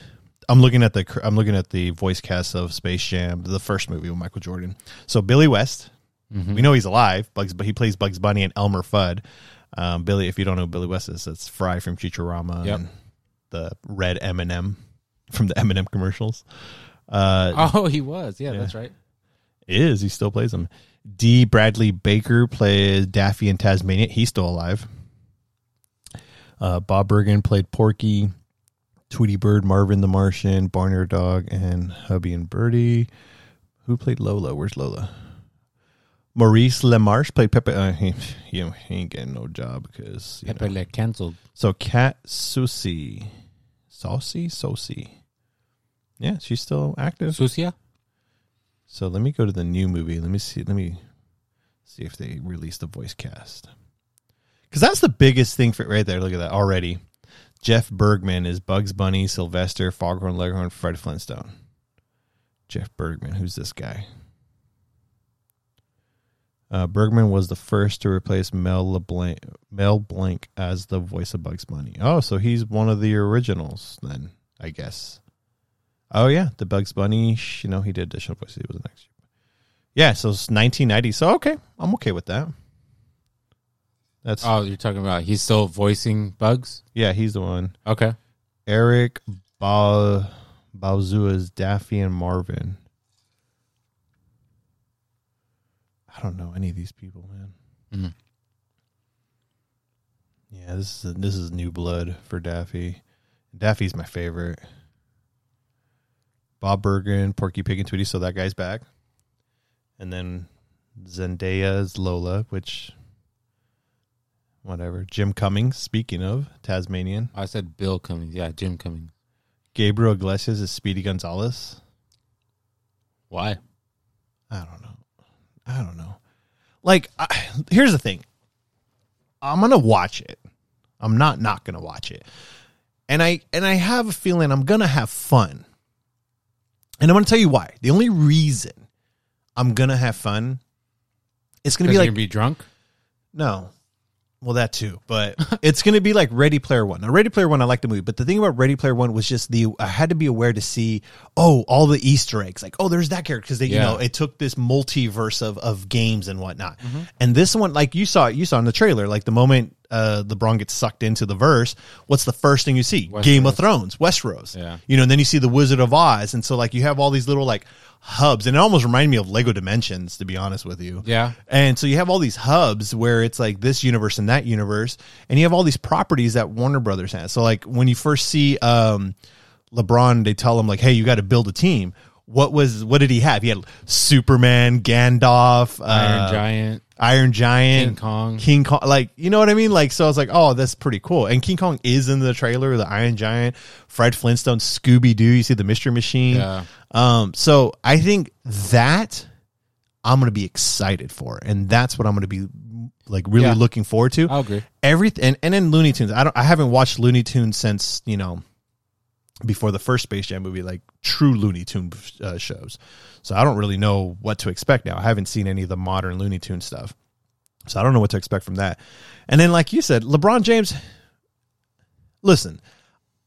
I'm looking at the I'm looking at the voice cast of Space Jam, the first movie with Michael Jordan. So Billy West, we know he's alive. Bugs, but he plays Bugs Bunny and Elmer Fudd. Um, Billy, if you don't know who Billy West is, that's Fry from Futurama Yep. and the red M&M from the M&M commercials. Uh, oh, he was. Yeah, that's right. is he still plays him? Dee Bradley Baker plays Daffy in Tasmania. He's still alive. Uh, Bob Bergen played Porky, Tweety Bird, Marvin the Martian, Barnyard Dog, and Hubie and Birdie. Who played Lola? Where's Lola? Maurice LaMarche played Pepe. Uh, he, he, ain't getting no job because know. Pepe Le canceled. So Kat Susi, Saucy, Sosi. Yeah, she's still active. Susia. So let me go to the new movie. Let me see. Let me see if they released the voice cast. Because that's the biggest thing for right there. Look at that already. Jeff Bergman is Bugs Bunny, Sylvester, Foghorn Leghorn, Fred Flintstone. Jeff Bergman, who's this guy? Uh, Bergman was the first to replace Mel LeBlanc, Mel Blanc as the voice of Bugs Bunny. Oh, so he's one of the originals then, I guess. Oh yeah, the Bugs Bunny. sh- You know, he did additional voices. He was an extra. Yeah, so it's 1990. So okay, I'm okay with that. That's Oh, you're talking about he's still voicing bugs. yeah, he's the one. Okay. Eric ba- Bauzua's Daffy and Marvin. I don't know any of these people, man. Mhm. Yeah, this is this is new blood for Daffy. Daffy's my favorite. Bob Bergen, Porky Pig, and Tweety. So that guy's back. And then Zendaya's Lola, which whatever. Jim Cummings. Speaking of Tasmanian, I said Bill Cummings. Yeah, Jim Cummings. Gabriel Iglesias is Speedy Gonzales. Why? I don't know. I don't know. Like, I, here's the thing. I'm gonna watch it. I'm not not gonna watch it, and I and I have a feeling I'm gonna have fun. And I'm gonna tell you why. The only reason I'm gonna have fun, it's gonna Because be you're like be drunk. no. Well, that too, but it's going to be like Ready Player One. Now, Ready Player One, I like the movie, but the thing about Ready Player One was just the I had to be aware to see oh all the Easter eggs, like oh there's that character because they you Yeah. know it took this multiverse of of games and whatnot. Mm-hmm. And this one, like you saw, you saw in the trailer, like the moment uh, LeBron gets sucked into the verse, what's the first thing you see? Game of Thrones, Westeros. Yeah. You know, and then you see the Wizard of Oz, and so like you have all these little like hubs, and it almost reminded me of Lego Dimensions, to be honest with you. Yeah. And so you have all these hubs where it's like this universe and that universe, and you have all these properties that Warner Brothers has. So like when you first see um, LeBron, they tell him like, "Hey, you got to build a team." What was what did he have? He had Superman, Gandalf, Iron uh, Giant. Iron Giant, King Kong. King Kong. Like you know what I mean? Like so, I was like, "Oh, that's pretty cool." And King Kong is in the trailer. The Iron Giant, Fred Flintstone, Scooby Doo. You see the Mystery Machine. Yeah. Um, so I think that I'm gonna be excited for, and that's what I'm gonna be like really Yeah. looking forward to. I'll agree. Everything, and, and then Looney Tunes. I don't. I haven't watched Looney Tunes since you know before the first Space Jam movie, like true Looney Tune uh, shows. So I don't really know what to expect now. I haven't seen any of the modern Looney Tune stuff, so I don't know what to expect from that. And then, like you said, LeBron James. Listen,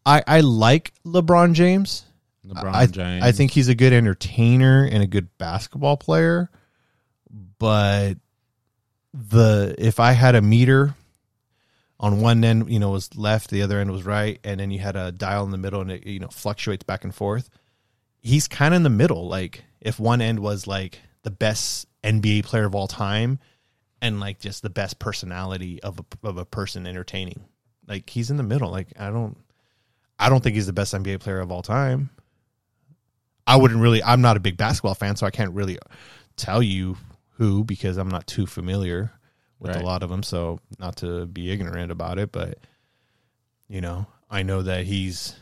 I I like LeBron James. LeBron I, James. I think he's a good entertainer and a good basketball player, but the if I had a meter on one end, you know, was left, the other end was right, and then you had a dial in the middle, and it you know fluctuates back and forth. He's kind of in the middle. Like if one end was like the best NBA player of all time, and like just the best personality of a, of a person entertaining, like he's in the middle. Like I don't, I don't think he's the best NBA player of all time. I wouldn't really. I'm not a big basketball fan, so I can't really tell you who because I'm not too familiar with Right. a lot of them. So not to be ignorant about it, but you know, I know that he's.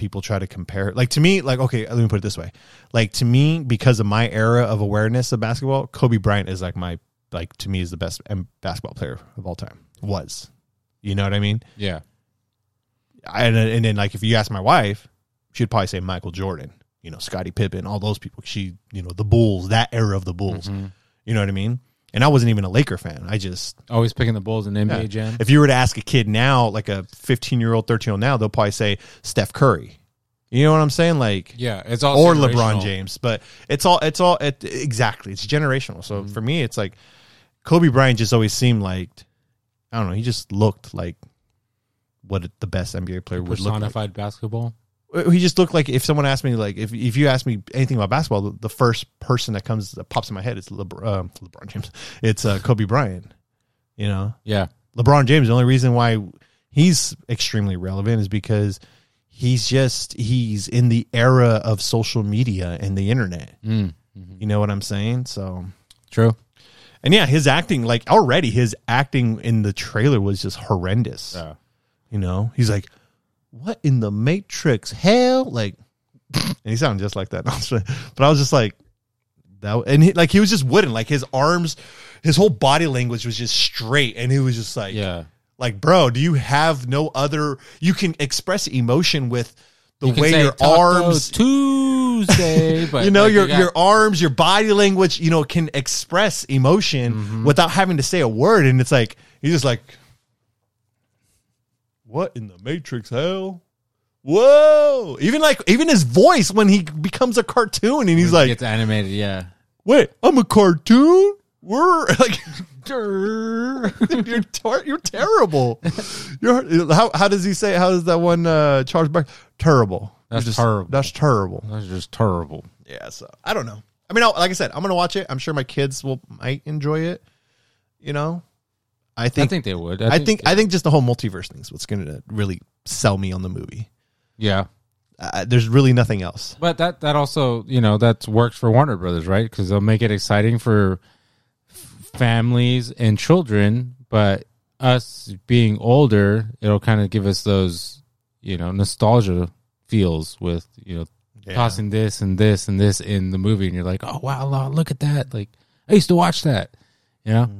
People try to compare. Like to me, like okay, let me put it this way. Like to me, because of my era of awareness of basketball, Kobe Bryant is like my like to me is the best basketball player of all time. Was, you know what I mean? Yeah. I, and, and then like if you ask my wife, she'd probably say Michael Jordan, you know, Scottie Pippen, all those people. She, you know, the Bulls, that era of the Bulls. Mm-hmm. You know what I mean? And I wasn't even a Laker fan. I just Always picking the Bulls in NBA yeah. Jam. If you were to ask a kid now, like a 15 year old, 13 year old now, they'll probably say Steph Curry. You know what I'm saying? Like, yeah, it's all or. LeBron James. But it's all, it's all, it, exactly. It's generational. So mm-hmm. for me, it's like Kobe Bryant just always seemed like, I don't know, he just looked like what the best NBA player would look like. Personified basketball. He just looked like if someone asked me like if if you ask me anything about basketball, the, the first person that comes that pops in my head is LeBron, uh, LeBron James. It's uh, Kobe Bryant. You know, Yeah. LeBron James. The only reason why he's extremely relevant is because he's just he's in the era of social media and the internet. Mm. You know what I'm saying? So. True. And yeah, his acting, like already his acting in the trailer was just horrendous. Yeah. You know, he's like, "What in the Matrix? Hell!" Like, and he sounded just like that. But I was just like, that, and he, like he was just wooden. Like his arms, his whole body language was just straight, and he was just like, Yeah. like, bro, do you have no other? You can express emotion with the You way your arms. Tuesday, but you know like, your got- your arms, your body language, you know, can express emotion Mm-hmm. without having to say a word, and it's like he's just like, "What in the Matrix? Hell, whoa!" Even like even his voice when he becomes a cartoon, and he's like, gets animated. Yeah. "Wait, I'm a cartoon." We're like, you're tar- you're terrible. You're how how does he say? How does that one uh, Charles Back? Terrible. That's just- terrible. That's terrible. That's just terrible. Yeah, so I don't know. I mean, like I said, I'm gonna watch it. I'm sure my kids will might enjoy it. You know, I I think think they would. I think I think just the whole multiverse thing is what's gonna really sell me on the movie. yeah. Uh, there's really nothing else. But that that also you know that works for Warner Brothers, right? Because they'll make it exciting for f- families and children. But us being older, it'll kind of give us those you know nostalgia feels with you know Yeah. tossing this and this and this in the movie, and you're like, oh wow, look at that! Like I used to watch that, you know,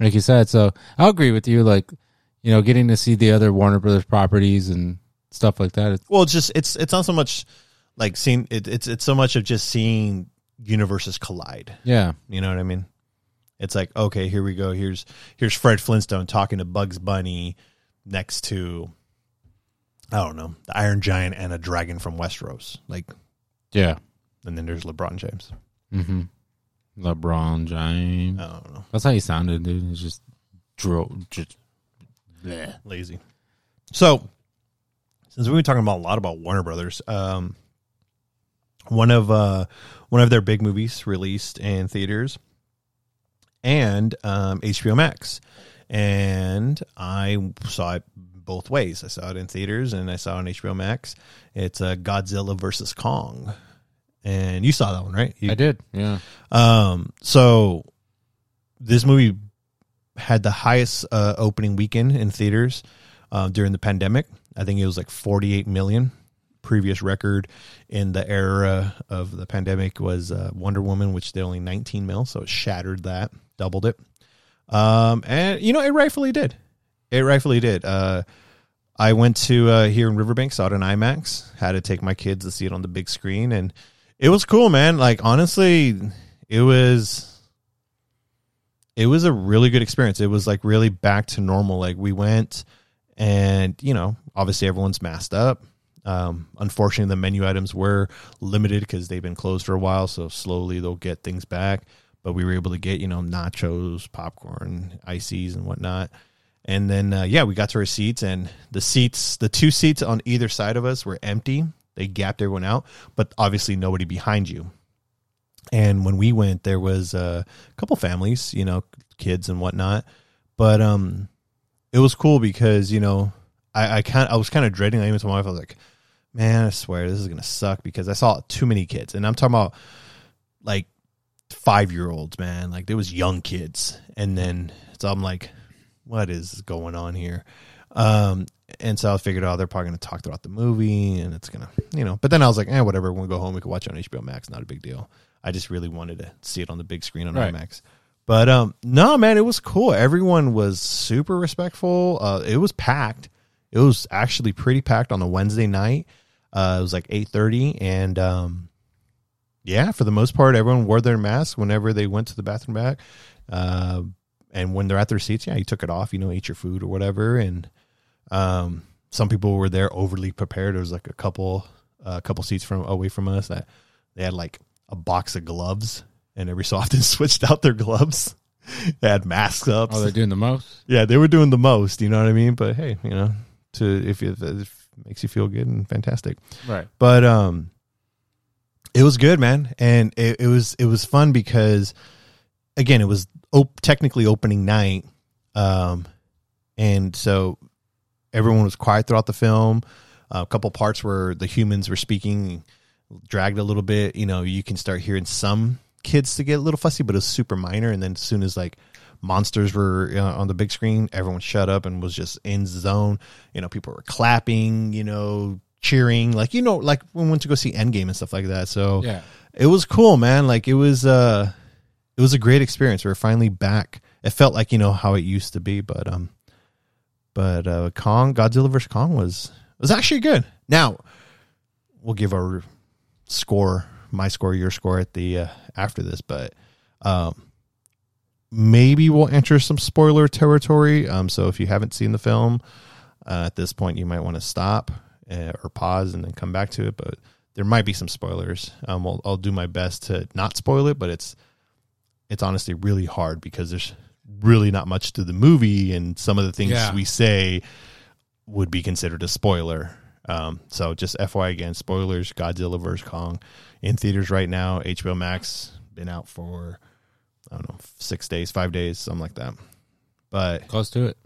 like you said. So I'll agree with you. Like you know, getting to see the other Warner Brothers properties and stuff like that. It's, Well, it's just it's it's not so much like seeing it, it's it's so much of just seeing universes collide. yeah, You know what I mean? It's like okay, here we go. Here's here's Fred Flintstone talking to Bugs Bunny next to I don't know the Iron Giant and a dragon from Westeros. Like, yeah. and then there's LeBron James. Mm-hmm. LeBron James. I don't know. That's how he sounded, dude. It's just dro- just Bleh. lazy. So, since we've been talking about a lot about Warner Brothers, um, one of uh, one of their big movies released in theaters and um, HBO Max, and I saw it both ways. I saw it in theaters and I saw it on HBO Max. It's uh, Godzilla versus Kong, and you saw that one, right? You- I did. Yeah. um, so this movie had the highest uh, opening weekend in theaters uh, during the pandemic. I think it was like 48 million. Previous record in the era of the pandemic was uh, Wonder Woman, which did only 19 mil, so it shattered that, doubled it. Um, and you know, it rightfully did. It rightfully did. Uh, I went to uh, here in Riverbank, saw it in IMAX. Had to take my kids to see it on the big screen, and it was cool, man. Like honestly, it was it was a really good experience. It was like really back to normal. Like we went, and you know, obviously everyone's masked up. Um, unfortunately, the menu items were limited because they've been closed for a while. So slowly they'll get things back. But we were able to get you know nachos, popcorn, ices, and whatnot. And then uh, yeah, we got to our seats, and the seats, the two seats on either side of us were empty. They gapped everyone out, but obviously nobody behind you. And when we went, there was a couple families, you know, kids and whatnot. But um, it was cool because you know, I I kind I was kind of dreading. I even told my wife, I was like, man, I swear this is gonna suck because I saw too many kids, and I'm talking about like five year olds, man. Like there was young kids, and then so I'm like, what is going on here? Um, and so I figured, oh, they're probably gonna talk throughout the movie, and it's gonna, you know. But then I was like, eh, whatever. We'll go home. We can watch it on HBO Max. Not a big deal. I just really wanted to see it on the big screen on Right. IMAX. But um, no, man, it was cool. Everyone was super respectful. Uh, it was packed. It was actually pretty packed on the Wednesday night. Uh, it was like eight thirty, and um, yeah, for the most part, everyone wore their mask whenever they went to the bathroom back. Uh, and when they're at their seats, yeah, you took it off, you know, ate your food or whatever. And um, some people were there overly prepared. There was like a couple, a couple seats from away from us that they had like a box of gloves, and every so often switched out their gloves. they had masks up. Oh, they're doing the most. yeah, they were doing the most. You know what I mean? But hey, you know, to if it, if it makes you feel good and fantastic. Right. But um it was good, man. And it, it was it was fun because again, it was op- technically opening night. Um and so everyone was quiet throughout the film. a couple parts where the humans were speaking dragged a little bit, you know, you can start hearing some kids to get a little fussy, but it was super minor and then as soon as like monsters were uh, on the big screen, everyone shut up and was just in zone. You know, people were clapping, you know, cheering, like you know, like when we went to go see Endgame and stuff like that. So Yeah. it was cool, man. Like it was, uh, it was a great experience. We are finally back. It felt like you know how it used to be, but um, but uh, Kong, Godzilla vs Kong was was actually good. Now we'll give our score, my score, your score at the uh, after this, but um, maybe we'll enter some spoiler territory. Um, so if you haven't seen the film uh, at this point, you might want to stop uh, or pause and then come back to it. But there might be some spoilers. Um, I'll, I'll do my best to not spoil it, but it's it's honestly really hard because there's really not much to the movie, and some of the things Yeah. we say would be considered a spoiler. Um, so just FYI again, spoilers. Godzilla vs Kong in theaters right now. HBO Max been out for I don't know six days, five days, something like that. But Close to it.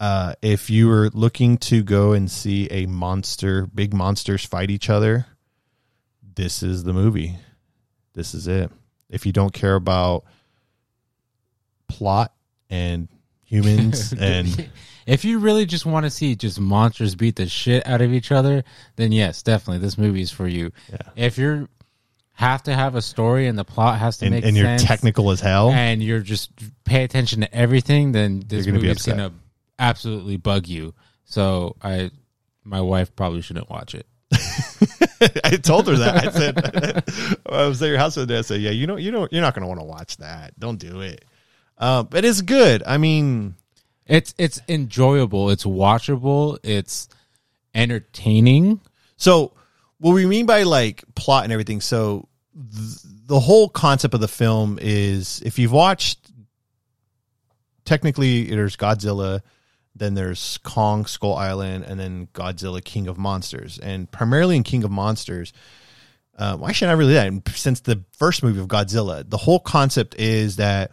uh, if you were looking to go and see a monster, big monsters fight each other, this is the movie. This is it. If you don't care about plot and humans and if you really just want to see just monsters beat the shit out of each other, then yes, definitely this movie is for you. Yeah. If you're have to have a story and the plot has to and, make and you're sense technical as hell, and you're just pay attention to everything, then this movie is gonna absolutely bug you. So I, my wife probably shouldn't watch it. I told her that. I said I was at your house the other day. I said, "Yeah, you know, you know, you're not going to want to watch that. Don't do it." Uh, but it's good. I mean, It's it's enjoyable. It's watchable. It's entertaining. So, what we mean by like plot and everything. So, th- the whole concept of the film is if you've watched, technically, there's Godzilla, Then there's Kong, Skull Island, and then Godzilla, King of Monsters. And primarily in King of Monsters, uh, why should I really that? Since the first movie of Godzilla, the whole concept is that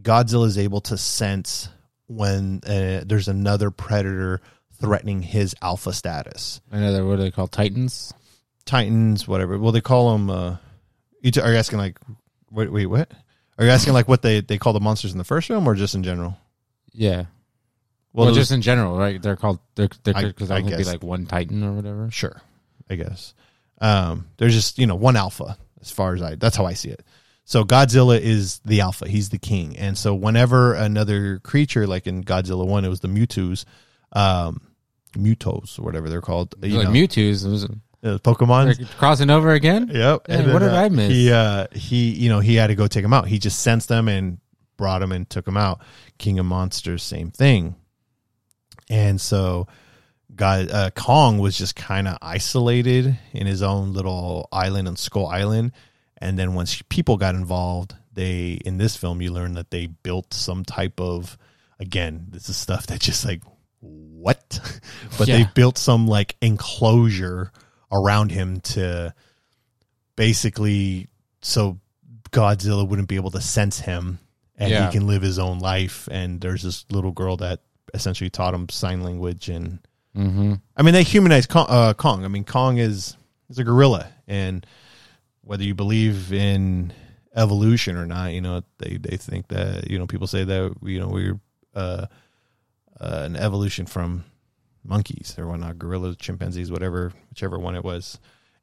Godzilla is able to sense when uh, there's another predator threatening his alpha status. Another what are they called? Titans. Titans, whatever. Well, they call them. Uh, you t- are you asking like, wait, wait, what? Are you asking like what they they call the monsters in the first film, or just in general? Yeah. Well, Well, was- just in general, right? They're called they're they're I- because I I, think be like one Titan or whatever. Sure, I guess. Um, there's just you know one alpha as far as I. That's how I see it. So Godzilla is the alpha. He's the king. And so whenever another creature, like in Godzilla one, it was the Mewtwo's, um, Mutos or whatever they're called. You like know, Mewtwo's. It was uh, Pokemon. crossing over again. Yep. Hey, what did I miss? He uh he you know he had to go take them out. He just sensed them and brought them and took them out. King of Monsters, same thing. And so, God, uh, Kong was just kind of isolated in his own little island on Skull Island. And then once people got involved, they in this film you learn that they built some type of again this is stuff that just like what, but they built some like enclosure around him to basically so Godzilla wouldn't be able to sense him and Yeah. he can live his own life. And there's this little girl that essentially taught him sign language. And Mm-hmm. I mean, they humanized Kong. Uh, Kong. I mean, Kong is is a gorilla, and whether you believe in evolution or not, you know, they they think that you know people say that you know we're uh, uh, an evolution from monkeys or whatnot, gorillas, chimpanzees, whatever, whichever one it was.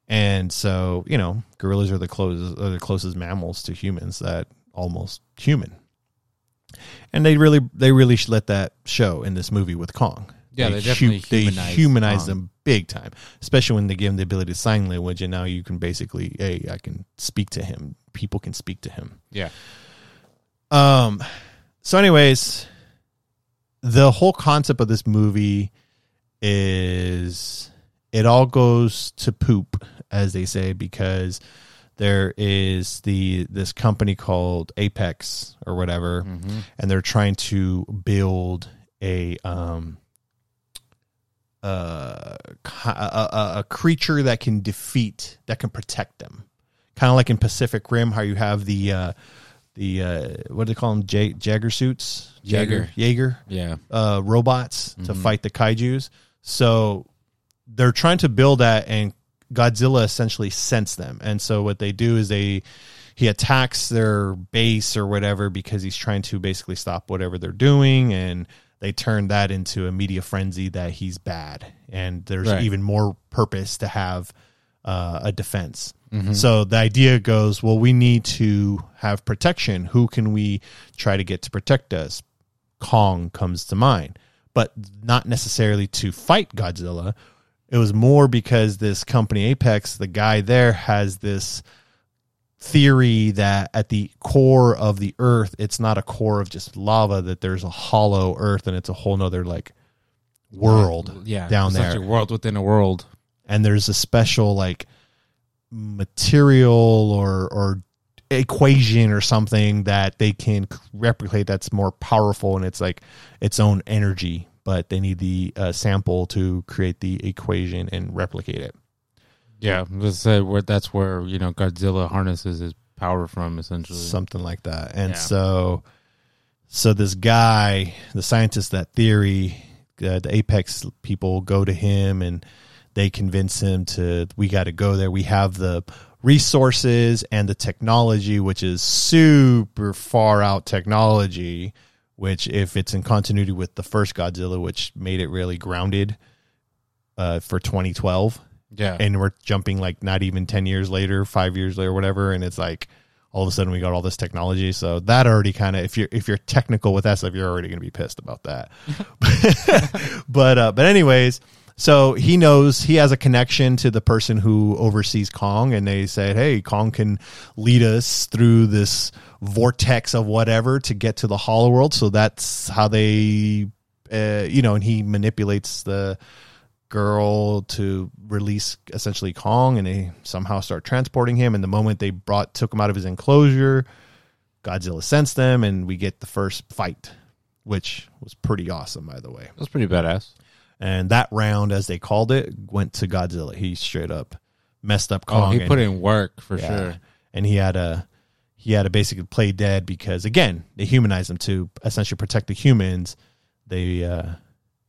And so, you know, gorillas are the closest are the closest mammals to humans that almost human. And they really they really let that show in this movie with Kong. Yeah, they definitely they humanized humanize Kong. them big time, especially when they give them the ability to sign language, and now you can basically, hey, I can speak to him. People can speak to him. Yeah. Um. So, anyways, the whole concept of this movie is it all goes to poop, as they say, because there is the this company called Apex or whatever, Mm-hmm. and they're trying to build a um uh, a, a, a creature that can defeat that can protect them. Kind of like in pacific rim how you have the uh the uh what do they call them Jag- jagger suits? Jaeger. jaeger? Yeah. uh robots to Mhm. fight the kaijus. So they're trying to build that and godzilla essentially sensed them. And so what they do is they he attacks their base or whatever because he's trying to basically stop whatever they're doing and they turn that into a media frenzy that he's bad. And there's Right. even more purpose to have uh, a defense. Mhm. so the idea goes well we need to have protection. Who can we try to get to protect us? Kong comes to mind but not necessarily to fight godzilla. It was more because this company apex the guy there has this theory that at the core of the earth it's not a core of just lava that there's a hollow earth and it's a whole nother like world Yeah. down there essentially World within a world. and there's a special like material or or equation or something that they can replicate that's more powerful and it's like its own energy but they need the uh, sample to create the equation and replicate it Yeah. Let's say where that's where you know Godzilla harnesses his power from essentially. something like that and Yeah. so so this guy the scientist that theory uh, the apex people go to him and they convince him to we got to go there we have the resources and the technology which is super far out technology which if it's in continuity with the first godzilla which made it really grounded uh, for 2012 yeah. and we're jumping like not even 10 years later 5 years later whatever and it's like all of a sudden we got all this technology so that already kind of if you're if you're technical with that stuff you're already going to be pissed about that but uh but anyways so he knows he has a connection to the person who oversees Kong, and they said, "Hey, Kong can lead us through this vortex of whatever to get to the Hollow World." So that's how they, uh, you know, and he manipulates the girl to release essentially Kong, and they somehow start transporting him. And the moment they brought took him out of his enclosure, Godzilla sensed them, and we get the first fight which was pretty awesome, by the way. That was pretty badass. And that round, as they called it, went to Godzilla. He straight up messed up Oh, Kong. he and- put in work for yeah. sure. and he had a he had to basically play dead because again they humanized him to essentially protect the humans. They, uh,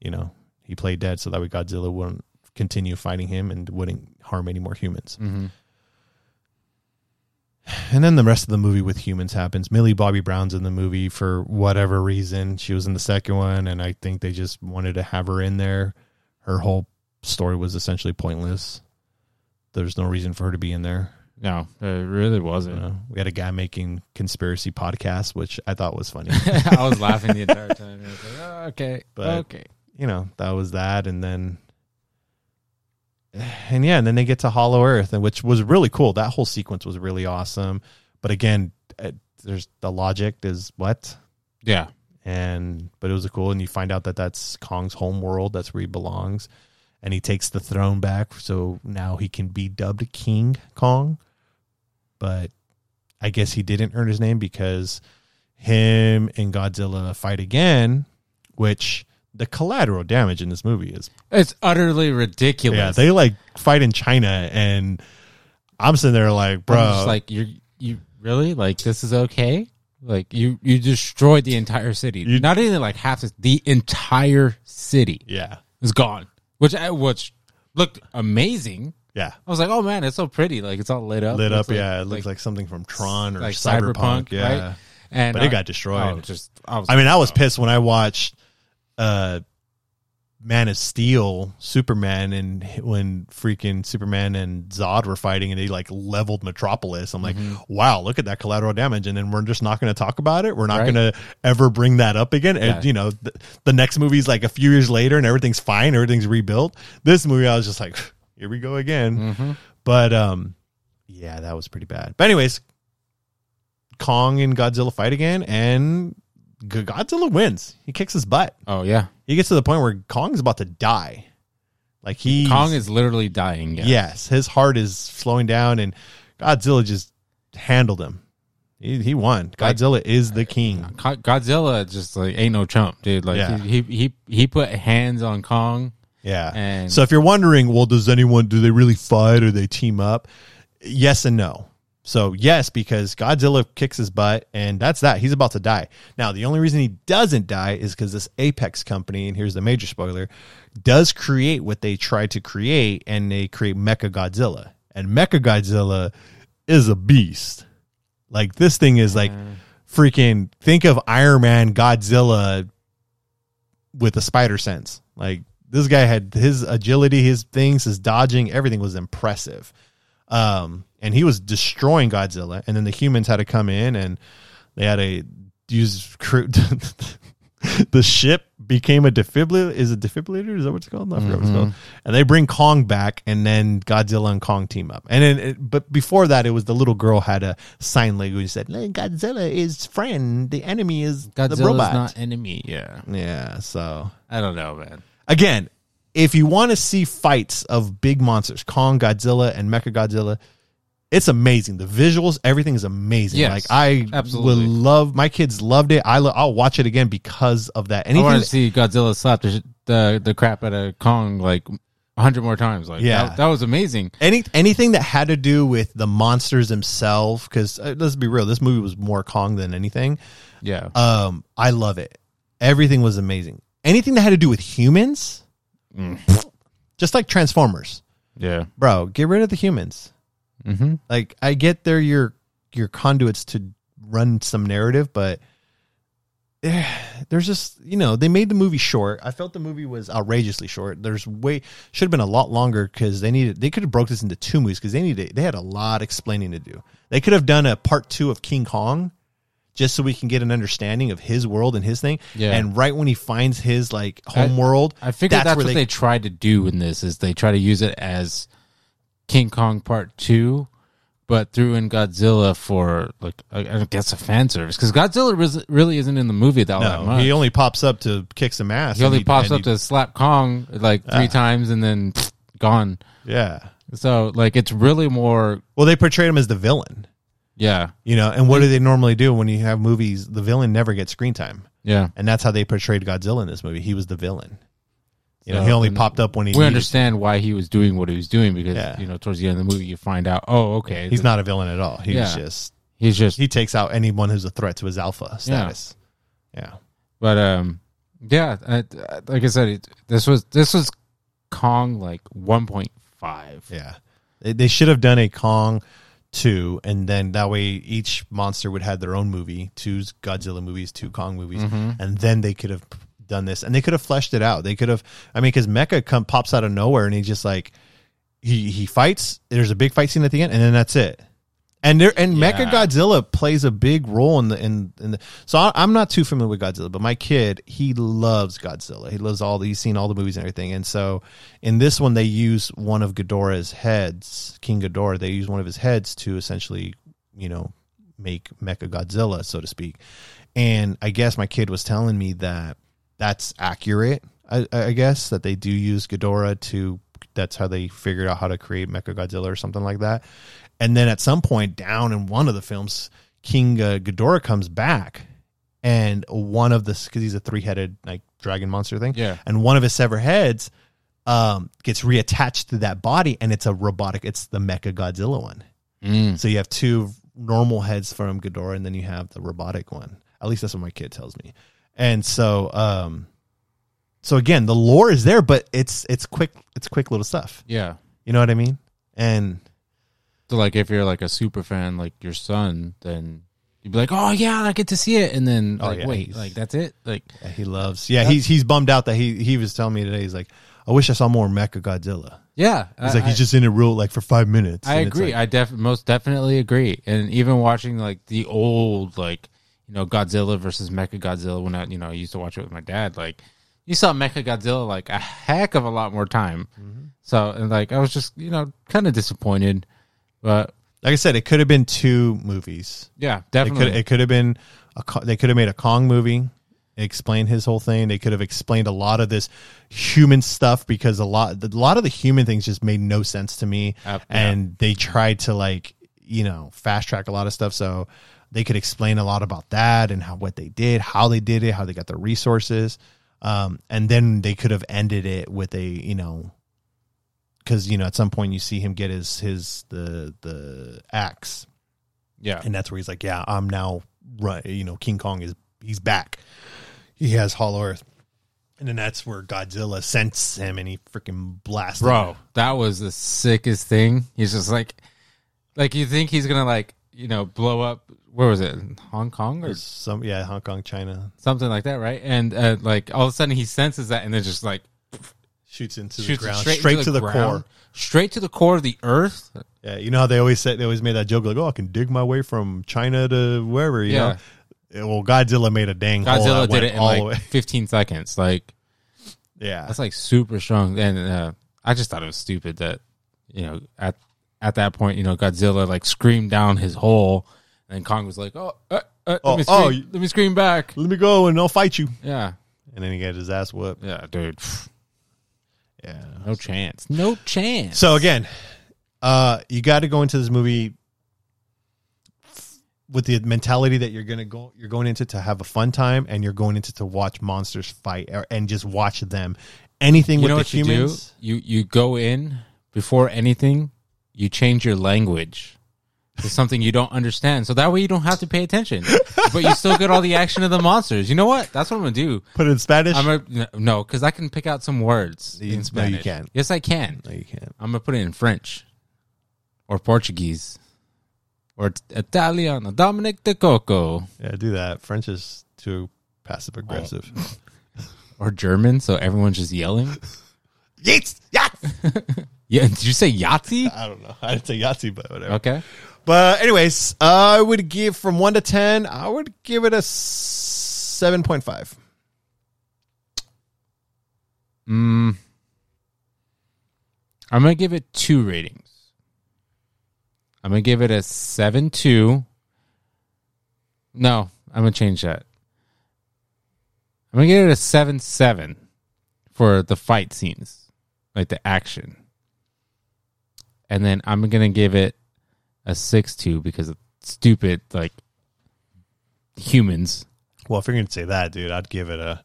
you know, he played dead so that way Godzilla wouldn't continue fighting him and wouldn't harm any more humans. hmm And then the rest of the movie with humans happens. Millie Bobby Brown's in the movie for whatever reason. She was in the second one, and I think they just wanted to have her in there. Her whole story was essentially pointless. There's no reason for her to be in there. No, it really wasn't. know, we had a guy making conspiracy podcasts, which I thought was funny. I was laughing the entire time. Like, oh, okay, But- okay. You know, that was that, and then, and yeah, and then they get to Hollow Earth, and which was really cool. That whole sequence was really awesome. But again, uh, there's the logic is what, Yeah, and but it was cool, and you find out that that's Kong's home world. That's where he belongs, and he takes the throne back, so now he can be dubbed King Kong. But I guess he didn't earn his name because him and Godzilla fight again, which the collateral damage in this movie is it's utterly ridiculous. yeah they like fight in China and I'm sitting there like bro I'm just like you, you really like this is okay? Like you, you destroyed the entire city. You- Not even like half this, the entire city yeah is gone. Which, which looked amazing. yeah I was like, oh man, it's so pretty. Like it's all lit up. lit up yeah it looks like, something from Tron or like Cyberpunk, cyberpunk, yeah right? And but it uh, got destroyed oh, just I. I mean I was oh. pissed when I watched uh Man of Steel, Superman, and when freaking Superman and Zod were fighting, and they like leveled Metropolis. I'm like, Mm-hmm. wow, look at that collateral damage, and then we're just not going to talk about it. We're not Right. going to ever bring that up again. Yeah. And you know, the, the next movie's like a few years later, and everything's fine, everything's rebuilt. This movie, I was just like, here we go again. Mhm. But um, yeah, that was pretty bad. But anyways, Kong and Godzilla fight again, and Godzilla wins. He kicks his butt. Oh yeah, He gets to the point where Kong's about to die. Like he Kong is literally dying. Yeah. yes, his heart is slowing down, and Godzilla just handled him. He, he won. Like- Godzilla is the king. Godzilla just like ain't no chump, dude. Like Yeah. he, he he he put hands on Kong. Yeah. And- so if you're wondering, well, does anyone do they really fight or they team up? Yes and no. So yes, because Godzilla kicks his butt, and that's that. He's about to die. Now, the only reason he doesn't die is because this Apex company, and here's the major spoiler, does create what they tried to create, and they create Mecha Godzilla. And Mecha Godzilla is a beast. Like this thing is like freaking think of Iron Man Godzilla with a spider sense. Like this guy had his agility, his things, his dodging, everything was impressive. Um, and he was destroying Godzilla, and then the humans had to come in and they had to use crew. the ship became a defibrillator. Is it defibrillator? Is that what it's called? I forgot what it's called. And they bring Kong back, and then Godzilla and Kong team up. And then, it, but before that, it was the little girl had a sign language said, "Godzilla is friend. The enemy is the robot." not enemy. Yeah, yeah. So I don't know, man. again, if you want to see fights of big monsters, Kong, Godzilla, and Mecha Godzilla, it's amazing. The visuals, everything is amazing. Yes, like I absolutely. would love. My kids loved it. I lo- I'll watch it again because of that. I Anything. want to see Godzilla slap the, the the crap out of Kong like a hundred more times. Like Yeah. that, that was amazing. any anything that had to do with the monsters themselves, because uh, let's be real, this movie was more Kong than anything. Yeah, Um, I love it. Everything was amazing. Anything that had to do with humans, Mm. just like Transformers, yeah. bro. Get rid of the humans. Mm-hmm. like I get they're your your conduits to run some narrative, but eh, there's just you know they made the movie short. I felt the movie was outrageously short. There's way should have been a lot longer because they needed they could have broke this into two movies because they needed they had a lot explaining to do. They could have done a part two of King Kong. Just so we can get an understanding of his world and his thing, Yeah. and right when he finds his like home I- world, I figured that's, where what they, tried to do in this is they try to use it as King Kong Part Two, but threw in Godzilla for like I I guess a fan service because Godzilla res- really isn't in the movie that, that much. he only pops up to kick some ass. He only pops and up to slap Kong like three Yeah. times and then pfft, gone. yeah. So like it's really more Well, they portrayed him as the villain. Yeah You know, and what do they normally do when you have movies? The villain never gets screen time. Yeah. and that's how they portrayed Godzilla in this movie. He was the villain. You know, So, he only popped up when he. We needed- understand why he was doing what he was doing because Yeah. you know towards the end of the movie you find out oh okay He's not a villain at all. He's Yeah. just he's just he takes out anyone who's a threat to his alpha status. Yeah. but um yeah I, like I said it, this was this was Kong like 1.5 Yeah. They, they should have done a Kong two, and then that way each monster would have their own movie, two Godzilla movies, two Kong movies, mm-hmm. and then they could have done this, and they could have fleshed it out. They could have, I mean, because Mecha come pops out of nowhere, and he just like he he fights. There's a big fight scene at the end, and then that's it. And there and Yeah. Mecha Godzilla plays a big role in the in in the. So I, I'm not too familiar with Godzilla, but my kid he loves Godzilla. He loves all the he's seen all the movies and everything. And so in this one they use one of Ghidorah's heads, King Ghidorah. They use one of his heads to essentially you know make Mecha Godzilla, so to speak. And I guess my kid was telling me that that's accurate. I, I guess that they do use Ghidorah to. That's how they figured out how to create Mecha Godzilla or something like that. And then at some point down in one of the films, King uh, Ghidorah comes back, and one of the because he's a three headed like dragon monster thing, Yeah. and one of his severed heads um, gets reattached to that body, and it's a robotic. It's the Mecha Godzilla one. Mm. So you have two normal heads from Ghidorah, and then you have the robotic one. At least that's what my kid tells me. And so, um, so again, the lore is there, but it's it's quick. It's quick little stuff. yeah You know what I mean? And so like if you're like a super fan like your son then you'd be like oh yeah I get to see it and then Oh, like yeah, wait like that's it like Yeah, he loves. Yeah, he's he's bummed out that he he was telling me today. He's like, I wish I saw more Mecha Godzilla. yeah He's I- like, he's I- just in it real like for five minutes. I agree. like- I def most definitely agree. And even watching like the old like you know Godzilla versus Mecha Godzilla when I you know I used to watch it with my dad. Like you saw Mecha Godzilla like a heck of a lot more time. Mm-hmm. So and like I was just you know kind of disappointed, but like I said, it could have been two movies. yeah, It could definitely. it could have been a they could have made a Kong movie, explain his whole thing. They could have explained a lot of this human stuff because a lot a lot of the human things just made no sense to me, Uh, yeah. and they tried to like you know fast track a lot of stuff so they could explain a lot about that and how what they did, how they did it, how they got the resources, um, and then they could have ended it with a you know because you know at some point you see him get his his the the axe yeah, and that's where he's like, "Yeah, I'm now right." You know, King Kong is he's back. He has Hollow Earth, and then that's where Godzilla senses him and he freaking blasts. bro, him. that was the sickest thing. He's just like, like you think he's gonna like you know blow up. Where was it? Hong Kong or some yeah, Hong Kong, China something like that, right? And uh, like all of a sudden he senses that, and then just like shoots into shoots the ground straight, straight, to the, ground, core. straight to the core of the earth. Yeah, you know how they always said they always made that joke like, "Oh, I can dig my way from China to wherever." You Yeah. know, well, Godzilla made a dang hole Godzilla did it in all like way. 15 seconds. Like Yeah, that's like super strong. And uh, I just thought it was stupid that you know at at that point you know Godzilla like screamed down his hole, and Kong was like, "Oh, uh, uh, Oh, let me scream, oh, let me scream back." let me go and I'll fight you. Yeah, And then he got his ass whooped. yeah, dude, Yeah, no chance, no chance. So again, uh, you got to go into this movie with the mentality that you're gonna go, you're going into to have a fun time, and you're going into to watch monsters fight or, and just watch them. Anything you with the what you humans, do? You you go in before anything, you change your language to something you don't understand, so that way you don't have to pay attention, but you still get all the action of the monsters. You know what? That's what I'm gonna do. put it in Spanish. I'm a, no, because I can pick out some words You- no, in you Spanish. can't. Yes, I can. no, you can't. I'm gonna put it in French or Portuguese or Italian. Dominic de Coco Yeah, do that. French is too passive aggressive. or German, so everyone's just yelling. Yates, yeah. Yeah, did you say Yahtzee? I don't know. I didn't say Yahtzee, but whatever. Okay. But anyways, I would give from one to ten. I would give it a seven point five. Mm, I'm gonna give it two ratings. I'm gonna give it a seven two. No, I'm gonna change that. I'm gonna give it a seven seven for the fight scenes, like the action, and then I'm gonna give it a six two because of stupid like humans. Well, if you're gonna say that, dude, I'd give it a.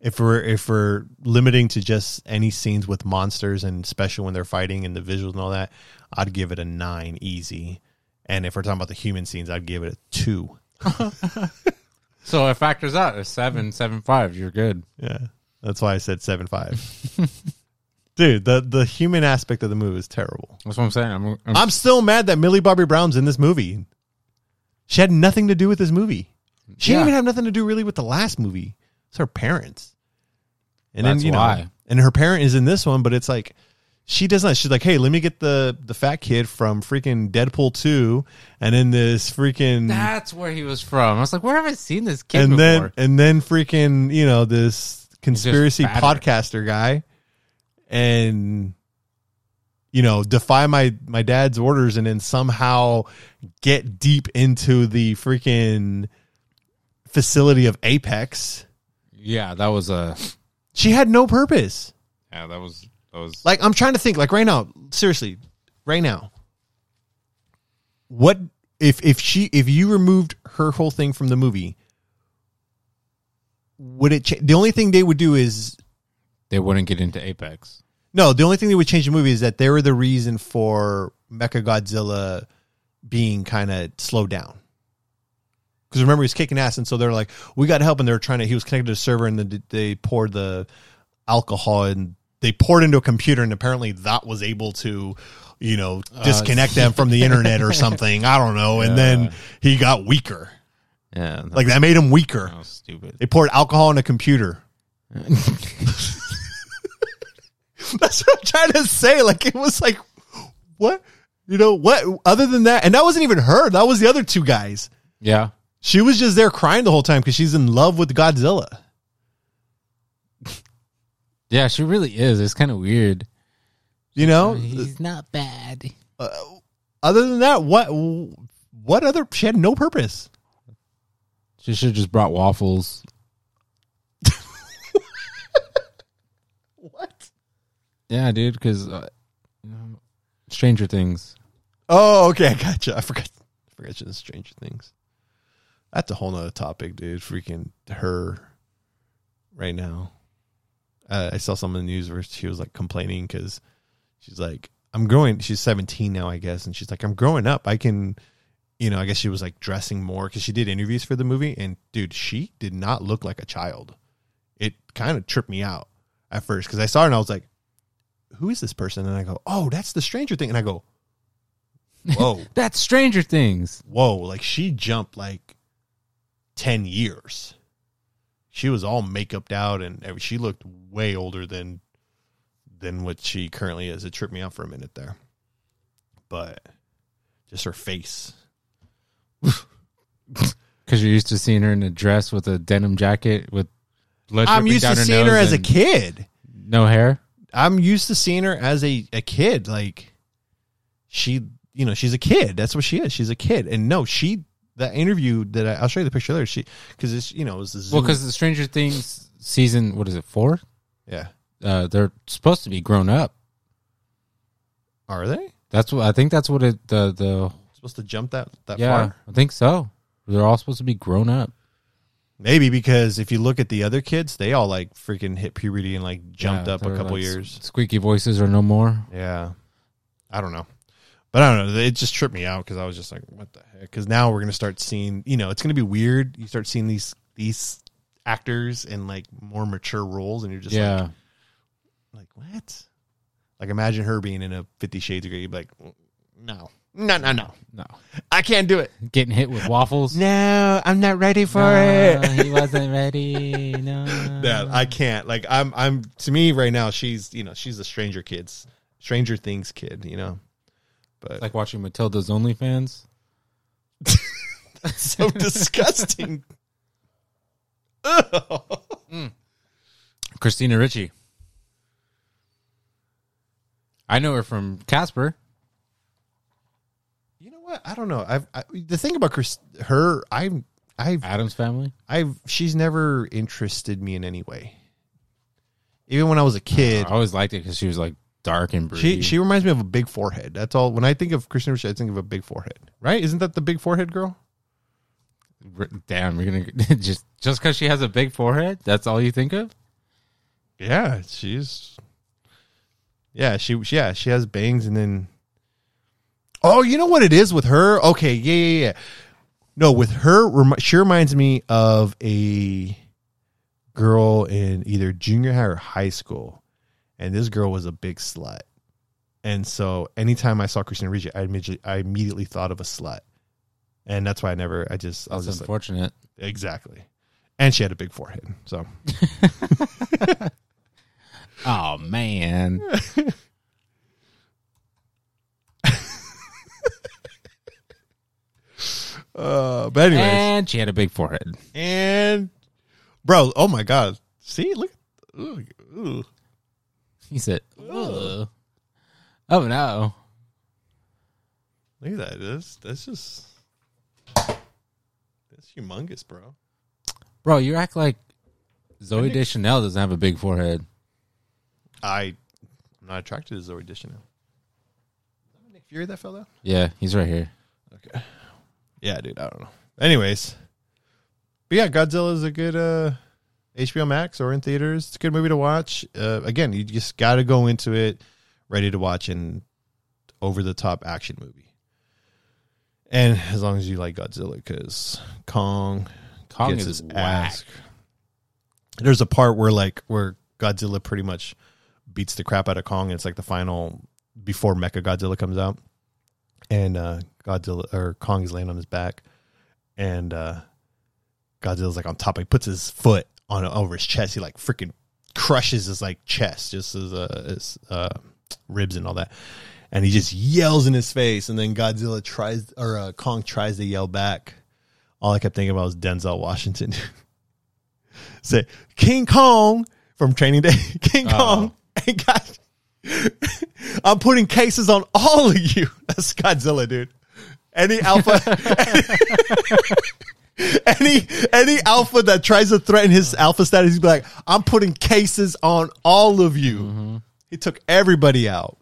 If we're if we're limiting to just any scenes with monsters and especially when they're fighting and the visuals and all that, I'd give it a nine easy. And if we're talking about the human scenes, I'd give it a two. So it factors out a seven, seven five. You're good. Yeah, that's why I said seven five. dude, the the human aspect of the movie is terrible. That's what I'm saying. I'm, I'm, I'm still mad that Millie Bobby Brown's in this movie. She had nothing to do with this movie. She Yeah. didn't even have nothing to do really with the last movie. It's her parents. And That's then you know, why. and her parent is in this one, but it's like she does not. She's like, hey, let me get the the fat kid from freaking Deadpool two, and then this freaking That's where he was from. I was like, where have I seen this kid and before? then and then freaking you know this conspiracy fatter. podcaster guy and you know defy my my dad's orders and then somehow get deep into the freaking facility of apex yeah, that was a. she had no purpose Yeah, that was that was like i'm trying to think like right now seriously right now what if if she if you removed her whole thing from the movie would it cha- the only thing they would do is they wouldn't get into Apex. No the only thing they would change the movie is that they were the reason for mecha godzilla being kind of slowed down. Because remember he's kicking ass and so they're like we got help and they're trying to he was connected to a server and then they poured the alcohol and they poured into a computer and apparently that was able to you know uh, disconnect them from the internet or something. I don't know. And then he got weaker. Yeah, that, like that made him weaker. That was stupid. they poured alcohol in a computer that's what i'm trying to say like it was like what you know what other than that and that wasn't even her that was the other two guys Yeah, she was just there crying the whole time because she's in love with godzilla yeah, she really is. It's kind of weird. you know He's not bad. Uh, other than that what what other she had no purpose She should have just brought waffles. Yeah, dude. Because uh, you Stranger Things. Oh, okay, I gotcha. I forgot. I forgot was Stranger Things. That's a whole nother topic, dude. Freaking her right now. Uh, I saw some in the news where she was like complaining because she's like, I'm growing. She's 17 now, I guess, and she's like, I'm growing up. I can, you know, I guess she was like dressing more because she did interviews for the movie, and dude, she did not look like a child. It kind of tripped me out at first because I saw her and I was like, Who is this person? And I go, Oh, that's the Stranger Thing, and I go, Whoa That's Stranger Things. whoa, like she jumped like 10 years. She was all makeuped out and she looked way older than than what she currently is. It tripped me out for a minute there. But just her face. Because you're used to seeing her in a dress with a denim jacket with I'm used to seeing her as a kid. No hair. I'm used to seeing her as a, a kid. Like she, you know, she's a kid. That's what she is. She's a kid. And no, she, that interview that I, I'll show you the picture later. She, cause it's, you know, it was the. Well, because the Stranger Things season, what is it, four? yeah. Uh, they're supposed to be grown up. Are they That's what I think. That's what it. The the supposed to jump that, that yeah, far? I think so. They're all supposed to be grown up. Maybe because if you look at the other kids, they all like freaking hit puberty and like jumped Yeah, up a they're couple like years. Squeaky voices are no more. Yeah. I don't know. But I don't know. It just tripped me out because I was just like, what the heck? Because now we're going to start seeing, you know, it's going to be weird. You start seeing these, these actors in like more mature roles and you're just yeah, like, like, what? Like imagine her being in a Fifty Shades of Grey. You'd be like, no, no, no, no. no, I can't do it. getting hit with waffles. No, I'm not ready for No, it. he wasn't ready. No, Dad, I can't. Like I'm I'm to me right now, she's you know, she's a Stranger Kids Stranger Things kid, you know. But like watching Matilda's OnlyFans. That's so disgusting. Mm. Christina Ricci. I know her from Casper. You know what? I don't know. I've I, the thing about Chris, her, I'm, I've, Addams Family. I've, she's never interested me in any way. Even when I was a kid, I always liked it because she was like dark and broody. she she reminds me of a big forehead. That's all. When I think of Christina Ricci, I think of a big forehead. Right? Isn't that the big forehead girl? Damn, you're gonna just just because she has a big forehead. That's all you think of? Yeah, she's. Yeah, she yeah she has bangs and then. Oh, you know what it is with her? Okay, yeah, yeah, yeah. No, with her, she reminds me of a girl in either junior high or high school, and this girl was a big slut. And so, anytime I saw Christina Ricci, I immediately, I immediately thought of a slut, and that's why I never, I just, I was That's just like, unfortunate. exactly. And she had a big forehead, so Oh man, uh, but anyways, and she had a big forehead. And bro, oh my god. See, look ooh, ooh. He said, Ugh. "Oh no." Look at that. That's that's just that's humongous, bro. Bro, you act like Zooey Deschanel doesn't have a big forehead. I I'm not attracted to Zooey Deschanel. Is that Nick Fury that fell down? Yeah, he's right here. Okay. Yeah, dude, I don't know. Anyways. But yeah, Godzilla is a good uh HBO Max or in theaters. It's a good movie to watch. Uh, again, you just got to go into it ready to watch an over the top action movie. And as long as you like Godzilla, because Kong, Kong gets is his whack. ass. There's a part where like where Godzilla pretty much beats the crap out of Kong. And it's like the final before Mecha Godzilla comes out, and uh, Godzilla or Kong is laying on his back, and uh, Godzilla's like on top. He puts his foot on over his chest. He like freaking crushes his like chest, just his uh, his uh, ribs and all that. And he just yells in his face, and then Godzilla tries or uh, Kong tries to yell back. All I kept thinking about was Denzel Washington. Say King Kong from Training Day. King Oh. Kong ain't got. I'm putting cases on all of you. That's Godzilla, dude. Any alpha, any any alpha that tries to threaten his alpha status, he'd be like, "I'm putting cases on all of you." He took everybody out.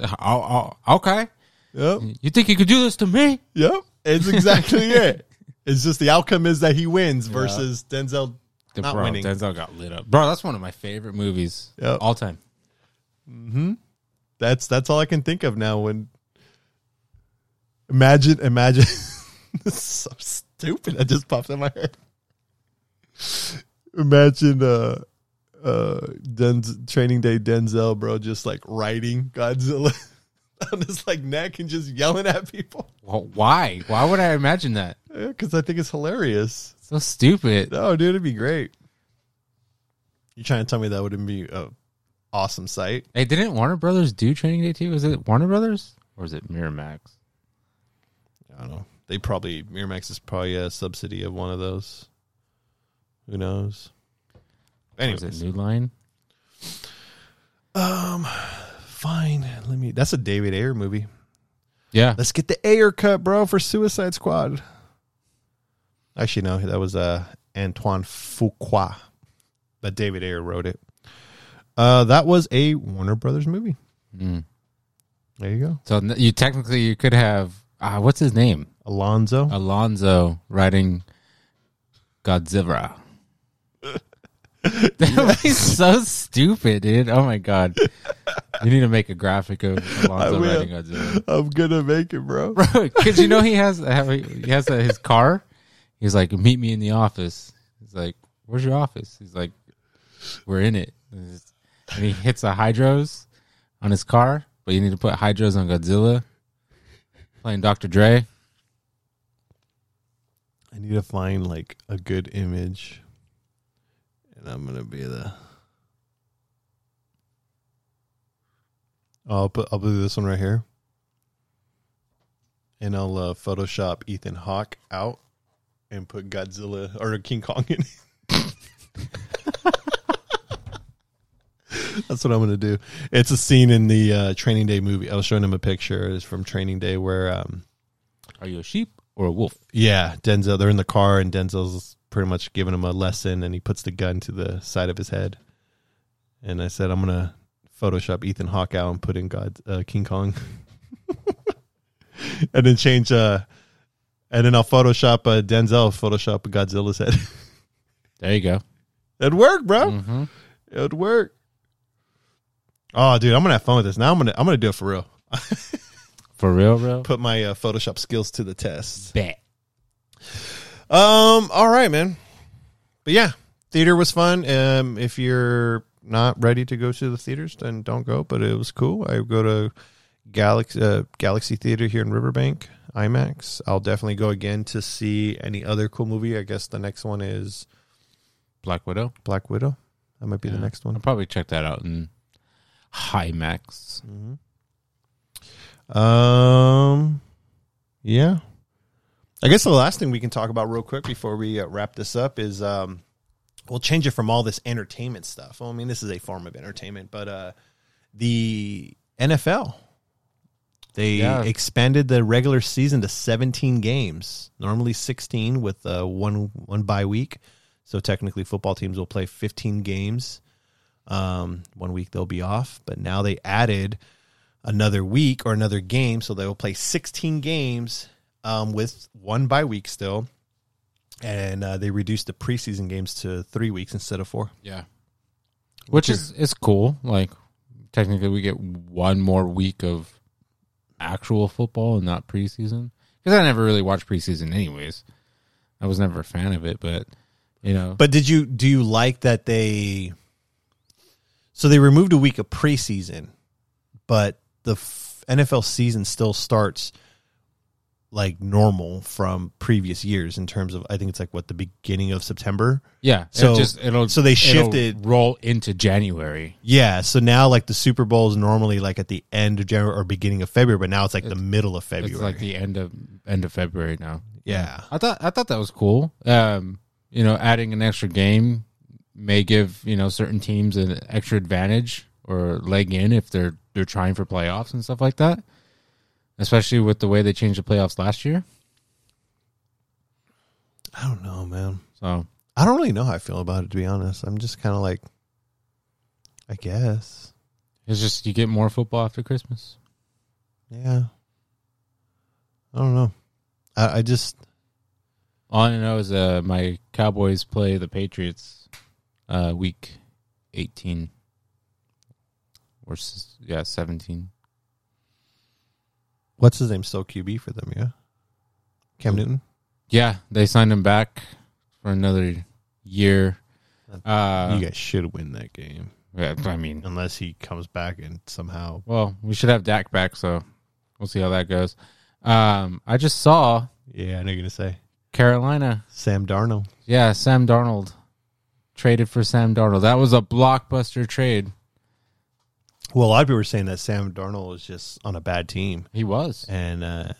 Oh, oh, okay. Yep, You think you could do this to me? yep. It's exactly it. It's just the outcome is that he wins versus Denzel not bro, winning. Denzel got lit up. Bro, that's one of my favorite movies Yep. all time. Hmm. That's that's all I can think of now. When imagine, imagine, this is so stupid. That just popped in my head. Imagine, uh, uh, Denz, Training Day Denzel, bro, just like riding Godzilla on his like neck and just yelling at people. Well, why? Why would I imagine that? Because I think it's hilarious. So stupid. No, dude, it'd be great. You trying to tell me that wouldn't be a awesome sight? Hey, didn't Warner Brothers do Training Day too? Was it Warner Brothers or was it Miramax? I don't know. They probably Miramax is probably a subsidy of one of those. Who knows? Was Anyways, it New Line? um, fine. Let me. That's a David Ayer movie. Yeah. Let's get the Ayer cut, bro, for Suicide Squad. Actually, no, that was uh Antoine Fuqua, but David Ayer wrote it. Uh, that was a Warner Brothers movie. Mm. There you go, So you technically you could have uh, what's his name? Alonzo. Alonzo riding Godzilla. that would be so stupid, dude. Oh my god. You need to make a graphic of Alonzo I will. riding Godzilla. I'm gonna make it, bro. Bro, because you know he has he has uh, his car. He's like, meet me in the office. He's like, where's your office? He's like, we're in it. And he hits a hydros on his car, but you need to put hydros on Godzilla. Playing Dr. Dre. I need to find like a good image, and I'm gonna be the. I'll put I'll do this one right here, and I'll uh, Photoshop Ethan Hawke out, and put Godzilla or King Kong in. That's what I'm gonna do. It's a scene in the uh, Training Day movie. I was showing him a picture. It's from Training Day where um, Are you a sheep or a wolf? yeah, Denzel. They're in the car, and Denzel's pretty much giving him a lesson, and he puts the gun to the side of his head. And I said, I'm gonna Photoshop Ethan Hawke out and put in God uh, King Kong, and then change uh, and then I'll Photoshop uh, Denzel, Photoshop Godzilla's head. There you go. It'd work, bro. hmm It'd work. Oh, dude, I'm gonna have fun with this. Now I'm gonna I'm gonna do it for real. For real, real. Put my uh, Photoshop skills to the test. Bet. Um. All right, man. But yeah, theater was fun. Um. If you're not ready to go to the theaters, then don't go. But it was cool. I go to Galaxy uh, Galaxy Theater here in Riverbank IMAX. I'll definitely go again to see any other cool movie. I guess the next one is Black Widow. Black Widow. That might be the Yeah. next I'll one. probably check that out in Max. Um. Yeah. I guess the last thing we can talk about real quick before we uh, wrap this up is um, we'll change it from all this entertainment stuff. Well, I mean, this is a form of entertainment, but uh, the NFL they Yeah. expanded the regular season to 17 games, normally 16 with uh, one one bye week. So technically, football teams will play 15 games. Um, one week they'll be off, but now they added another week or another game, so they will play 16 games um, with one bye week still, and uh, they reduced the preseason games to three weeks instead of four. Yeah. Which is is cool. Like technically we get one more week of actual football and not preseason. Because I never really watched preseason anyways. I was never a fan of it, but you know But did you do you like that they? So they removed a week of preseason, but the f- NFL season still starts like normal from previous years in terms of I think it's like what the beginning of September. Yeah. So- it just it'll so they shifted- roll into January. Yeah, so now like the Super Bowl is normally like at the end of January or beginning of February, but now it's like the middle of February. It's like the end of end of February now. yeah, I thought I thought that was cool. Um, you know, adding an extra game may give you know certain teams an extra advantage or leg in if they're they're trying for playoffs and stuff like that. Especially with the way they changed the playoffs last year. I don't know, man. So I don't really know how I feel about it to be honest. I'm just kind of like, I guess, it's just you get more football after Christmas. yeah. I don't know. I, I just All I know is uh, my Cowboys play the Patriots uh, week eighteen or yeah seventeen. what's his name still QB for them? Yeah, Cam Newton. Yeah, they signed him back for another year. Uh, you guys should win that game yeah, I mean, unless he comes back and somehow. well, we should have Dak back, so we'll see how that goes. Um, I just saw Yeah, I know you're gonna say Carolina. Sam Darnold. Yeah, Sam Darnold traded for Sam Darnold. That was a blockbuster trade. Well, a lot of people were saying that Sam Darnold was just on a bad team. He was. and uh,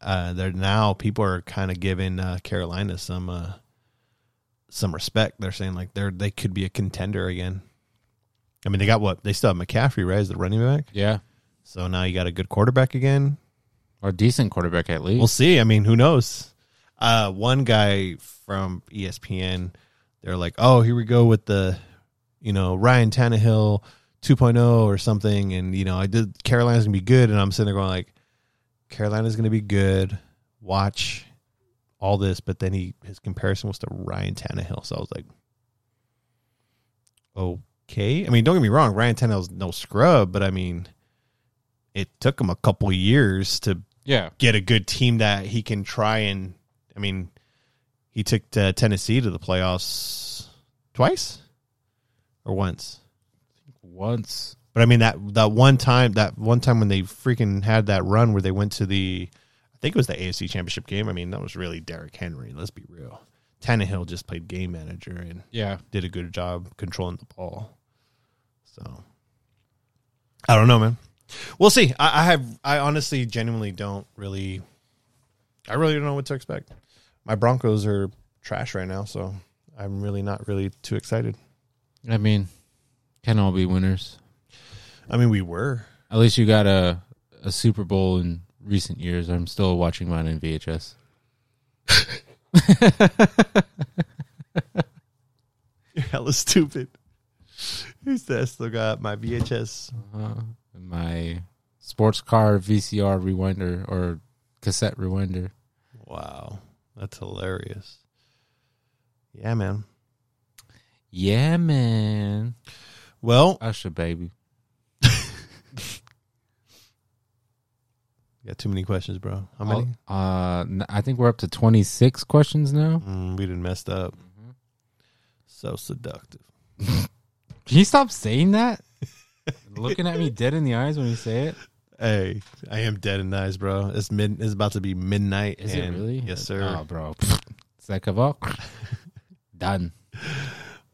uh, they're now people are kind of giving uh, Carolina some uh, some respect. They're saying like they're they could be a contender again. I mean, they got what they still have McCaffrey right as the running back, Yeah, so now you got a good quarterback again. or a decent quarterback at least. We'll see. I mean, who knows? Uh, one guy from ESPN, they're like, "Oh, here we go with the, you know, Ryan Tannehill 2.0 or something," and you know, I did Carolina's gonna be good, and I'm sitting there going like, Carolina's gonna be good. Watch all this, but then he his comparison was to Ryan Tannehill, so I was like, okay. I mean, don't get me wrong, Ryan Tannehill's no scrub, but I mean, it took him a couple years to yeah, get a good team that he can try and I mean he took uh, Tennessee to the playoffs twice or once. once. But I mean that that one time that one time when they freaking had that run where they went to the I think it was the AFC Championship game. I mean that was really Derrick Henry. Let's be real. Tannehill just played game manager and Yeah, did a good job controlling the ball. So I don't know, man. We'll see. I, I have. I honestly, genuinely don't really. I really don't know what to expect. My Broncos are trash right now, so I'm really not really too excited. I mean, can all be winners. I mean, we were. At least you got a a Super Bowl in recent years. I'm still watching mine in VHS. You're hella stupid. Who's that? Still got my VHS. Uh, my sports car VCR rewinder or cassette rewinder. Wow, that's hilarious. Yeah, man. Yeah, man. Well, Usher, baby. got too many questions, bro. How many? Uh, I think we're up to 26 questions now. Mm, we didn't messed up. So seductive. Can you stop saying that? Looking at me dead in the eyes when you say it. Hey, I am dead in the eyes, bro. It's mid. It's about to be midnight. Is it and- really? Yes, sir. Oh, bro. Sekava. Done.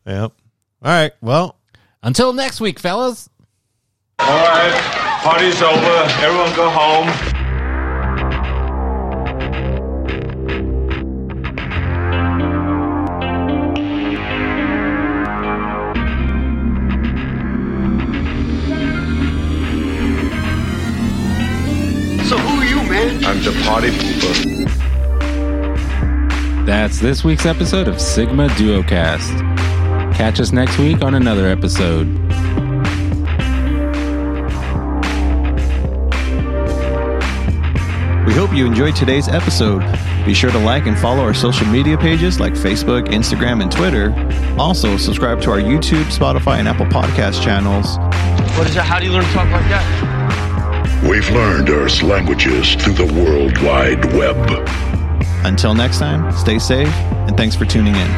Yep. All right. Well, Until next week, fellas. All right, party's over. Everyone go home. That's this week's episode of Sigma Duocast. Catch us next week on another episode. We hope you enjoyed today's episode. Be sure to like and follow our social media pages like Facebook, Instagram, and Twitter. Also, subscribe to our YouTube, Spotify, and Apple Podcast channels. What is that? How do you learn to talk like that? We've learned Earth's languages through the World Wide Web. Until next time, stay safe, and thanks for tuning in.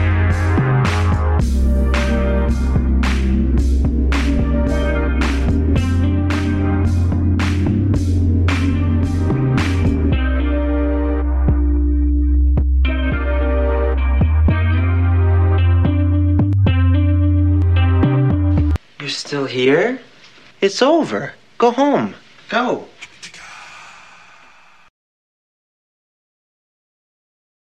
You're still here? It's over. Go home. Go.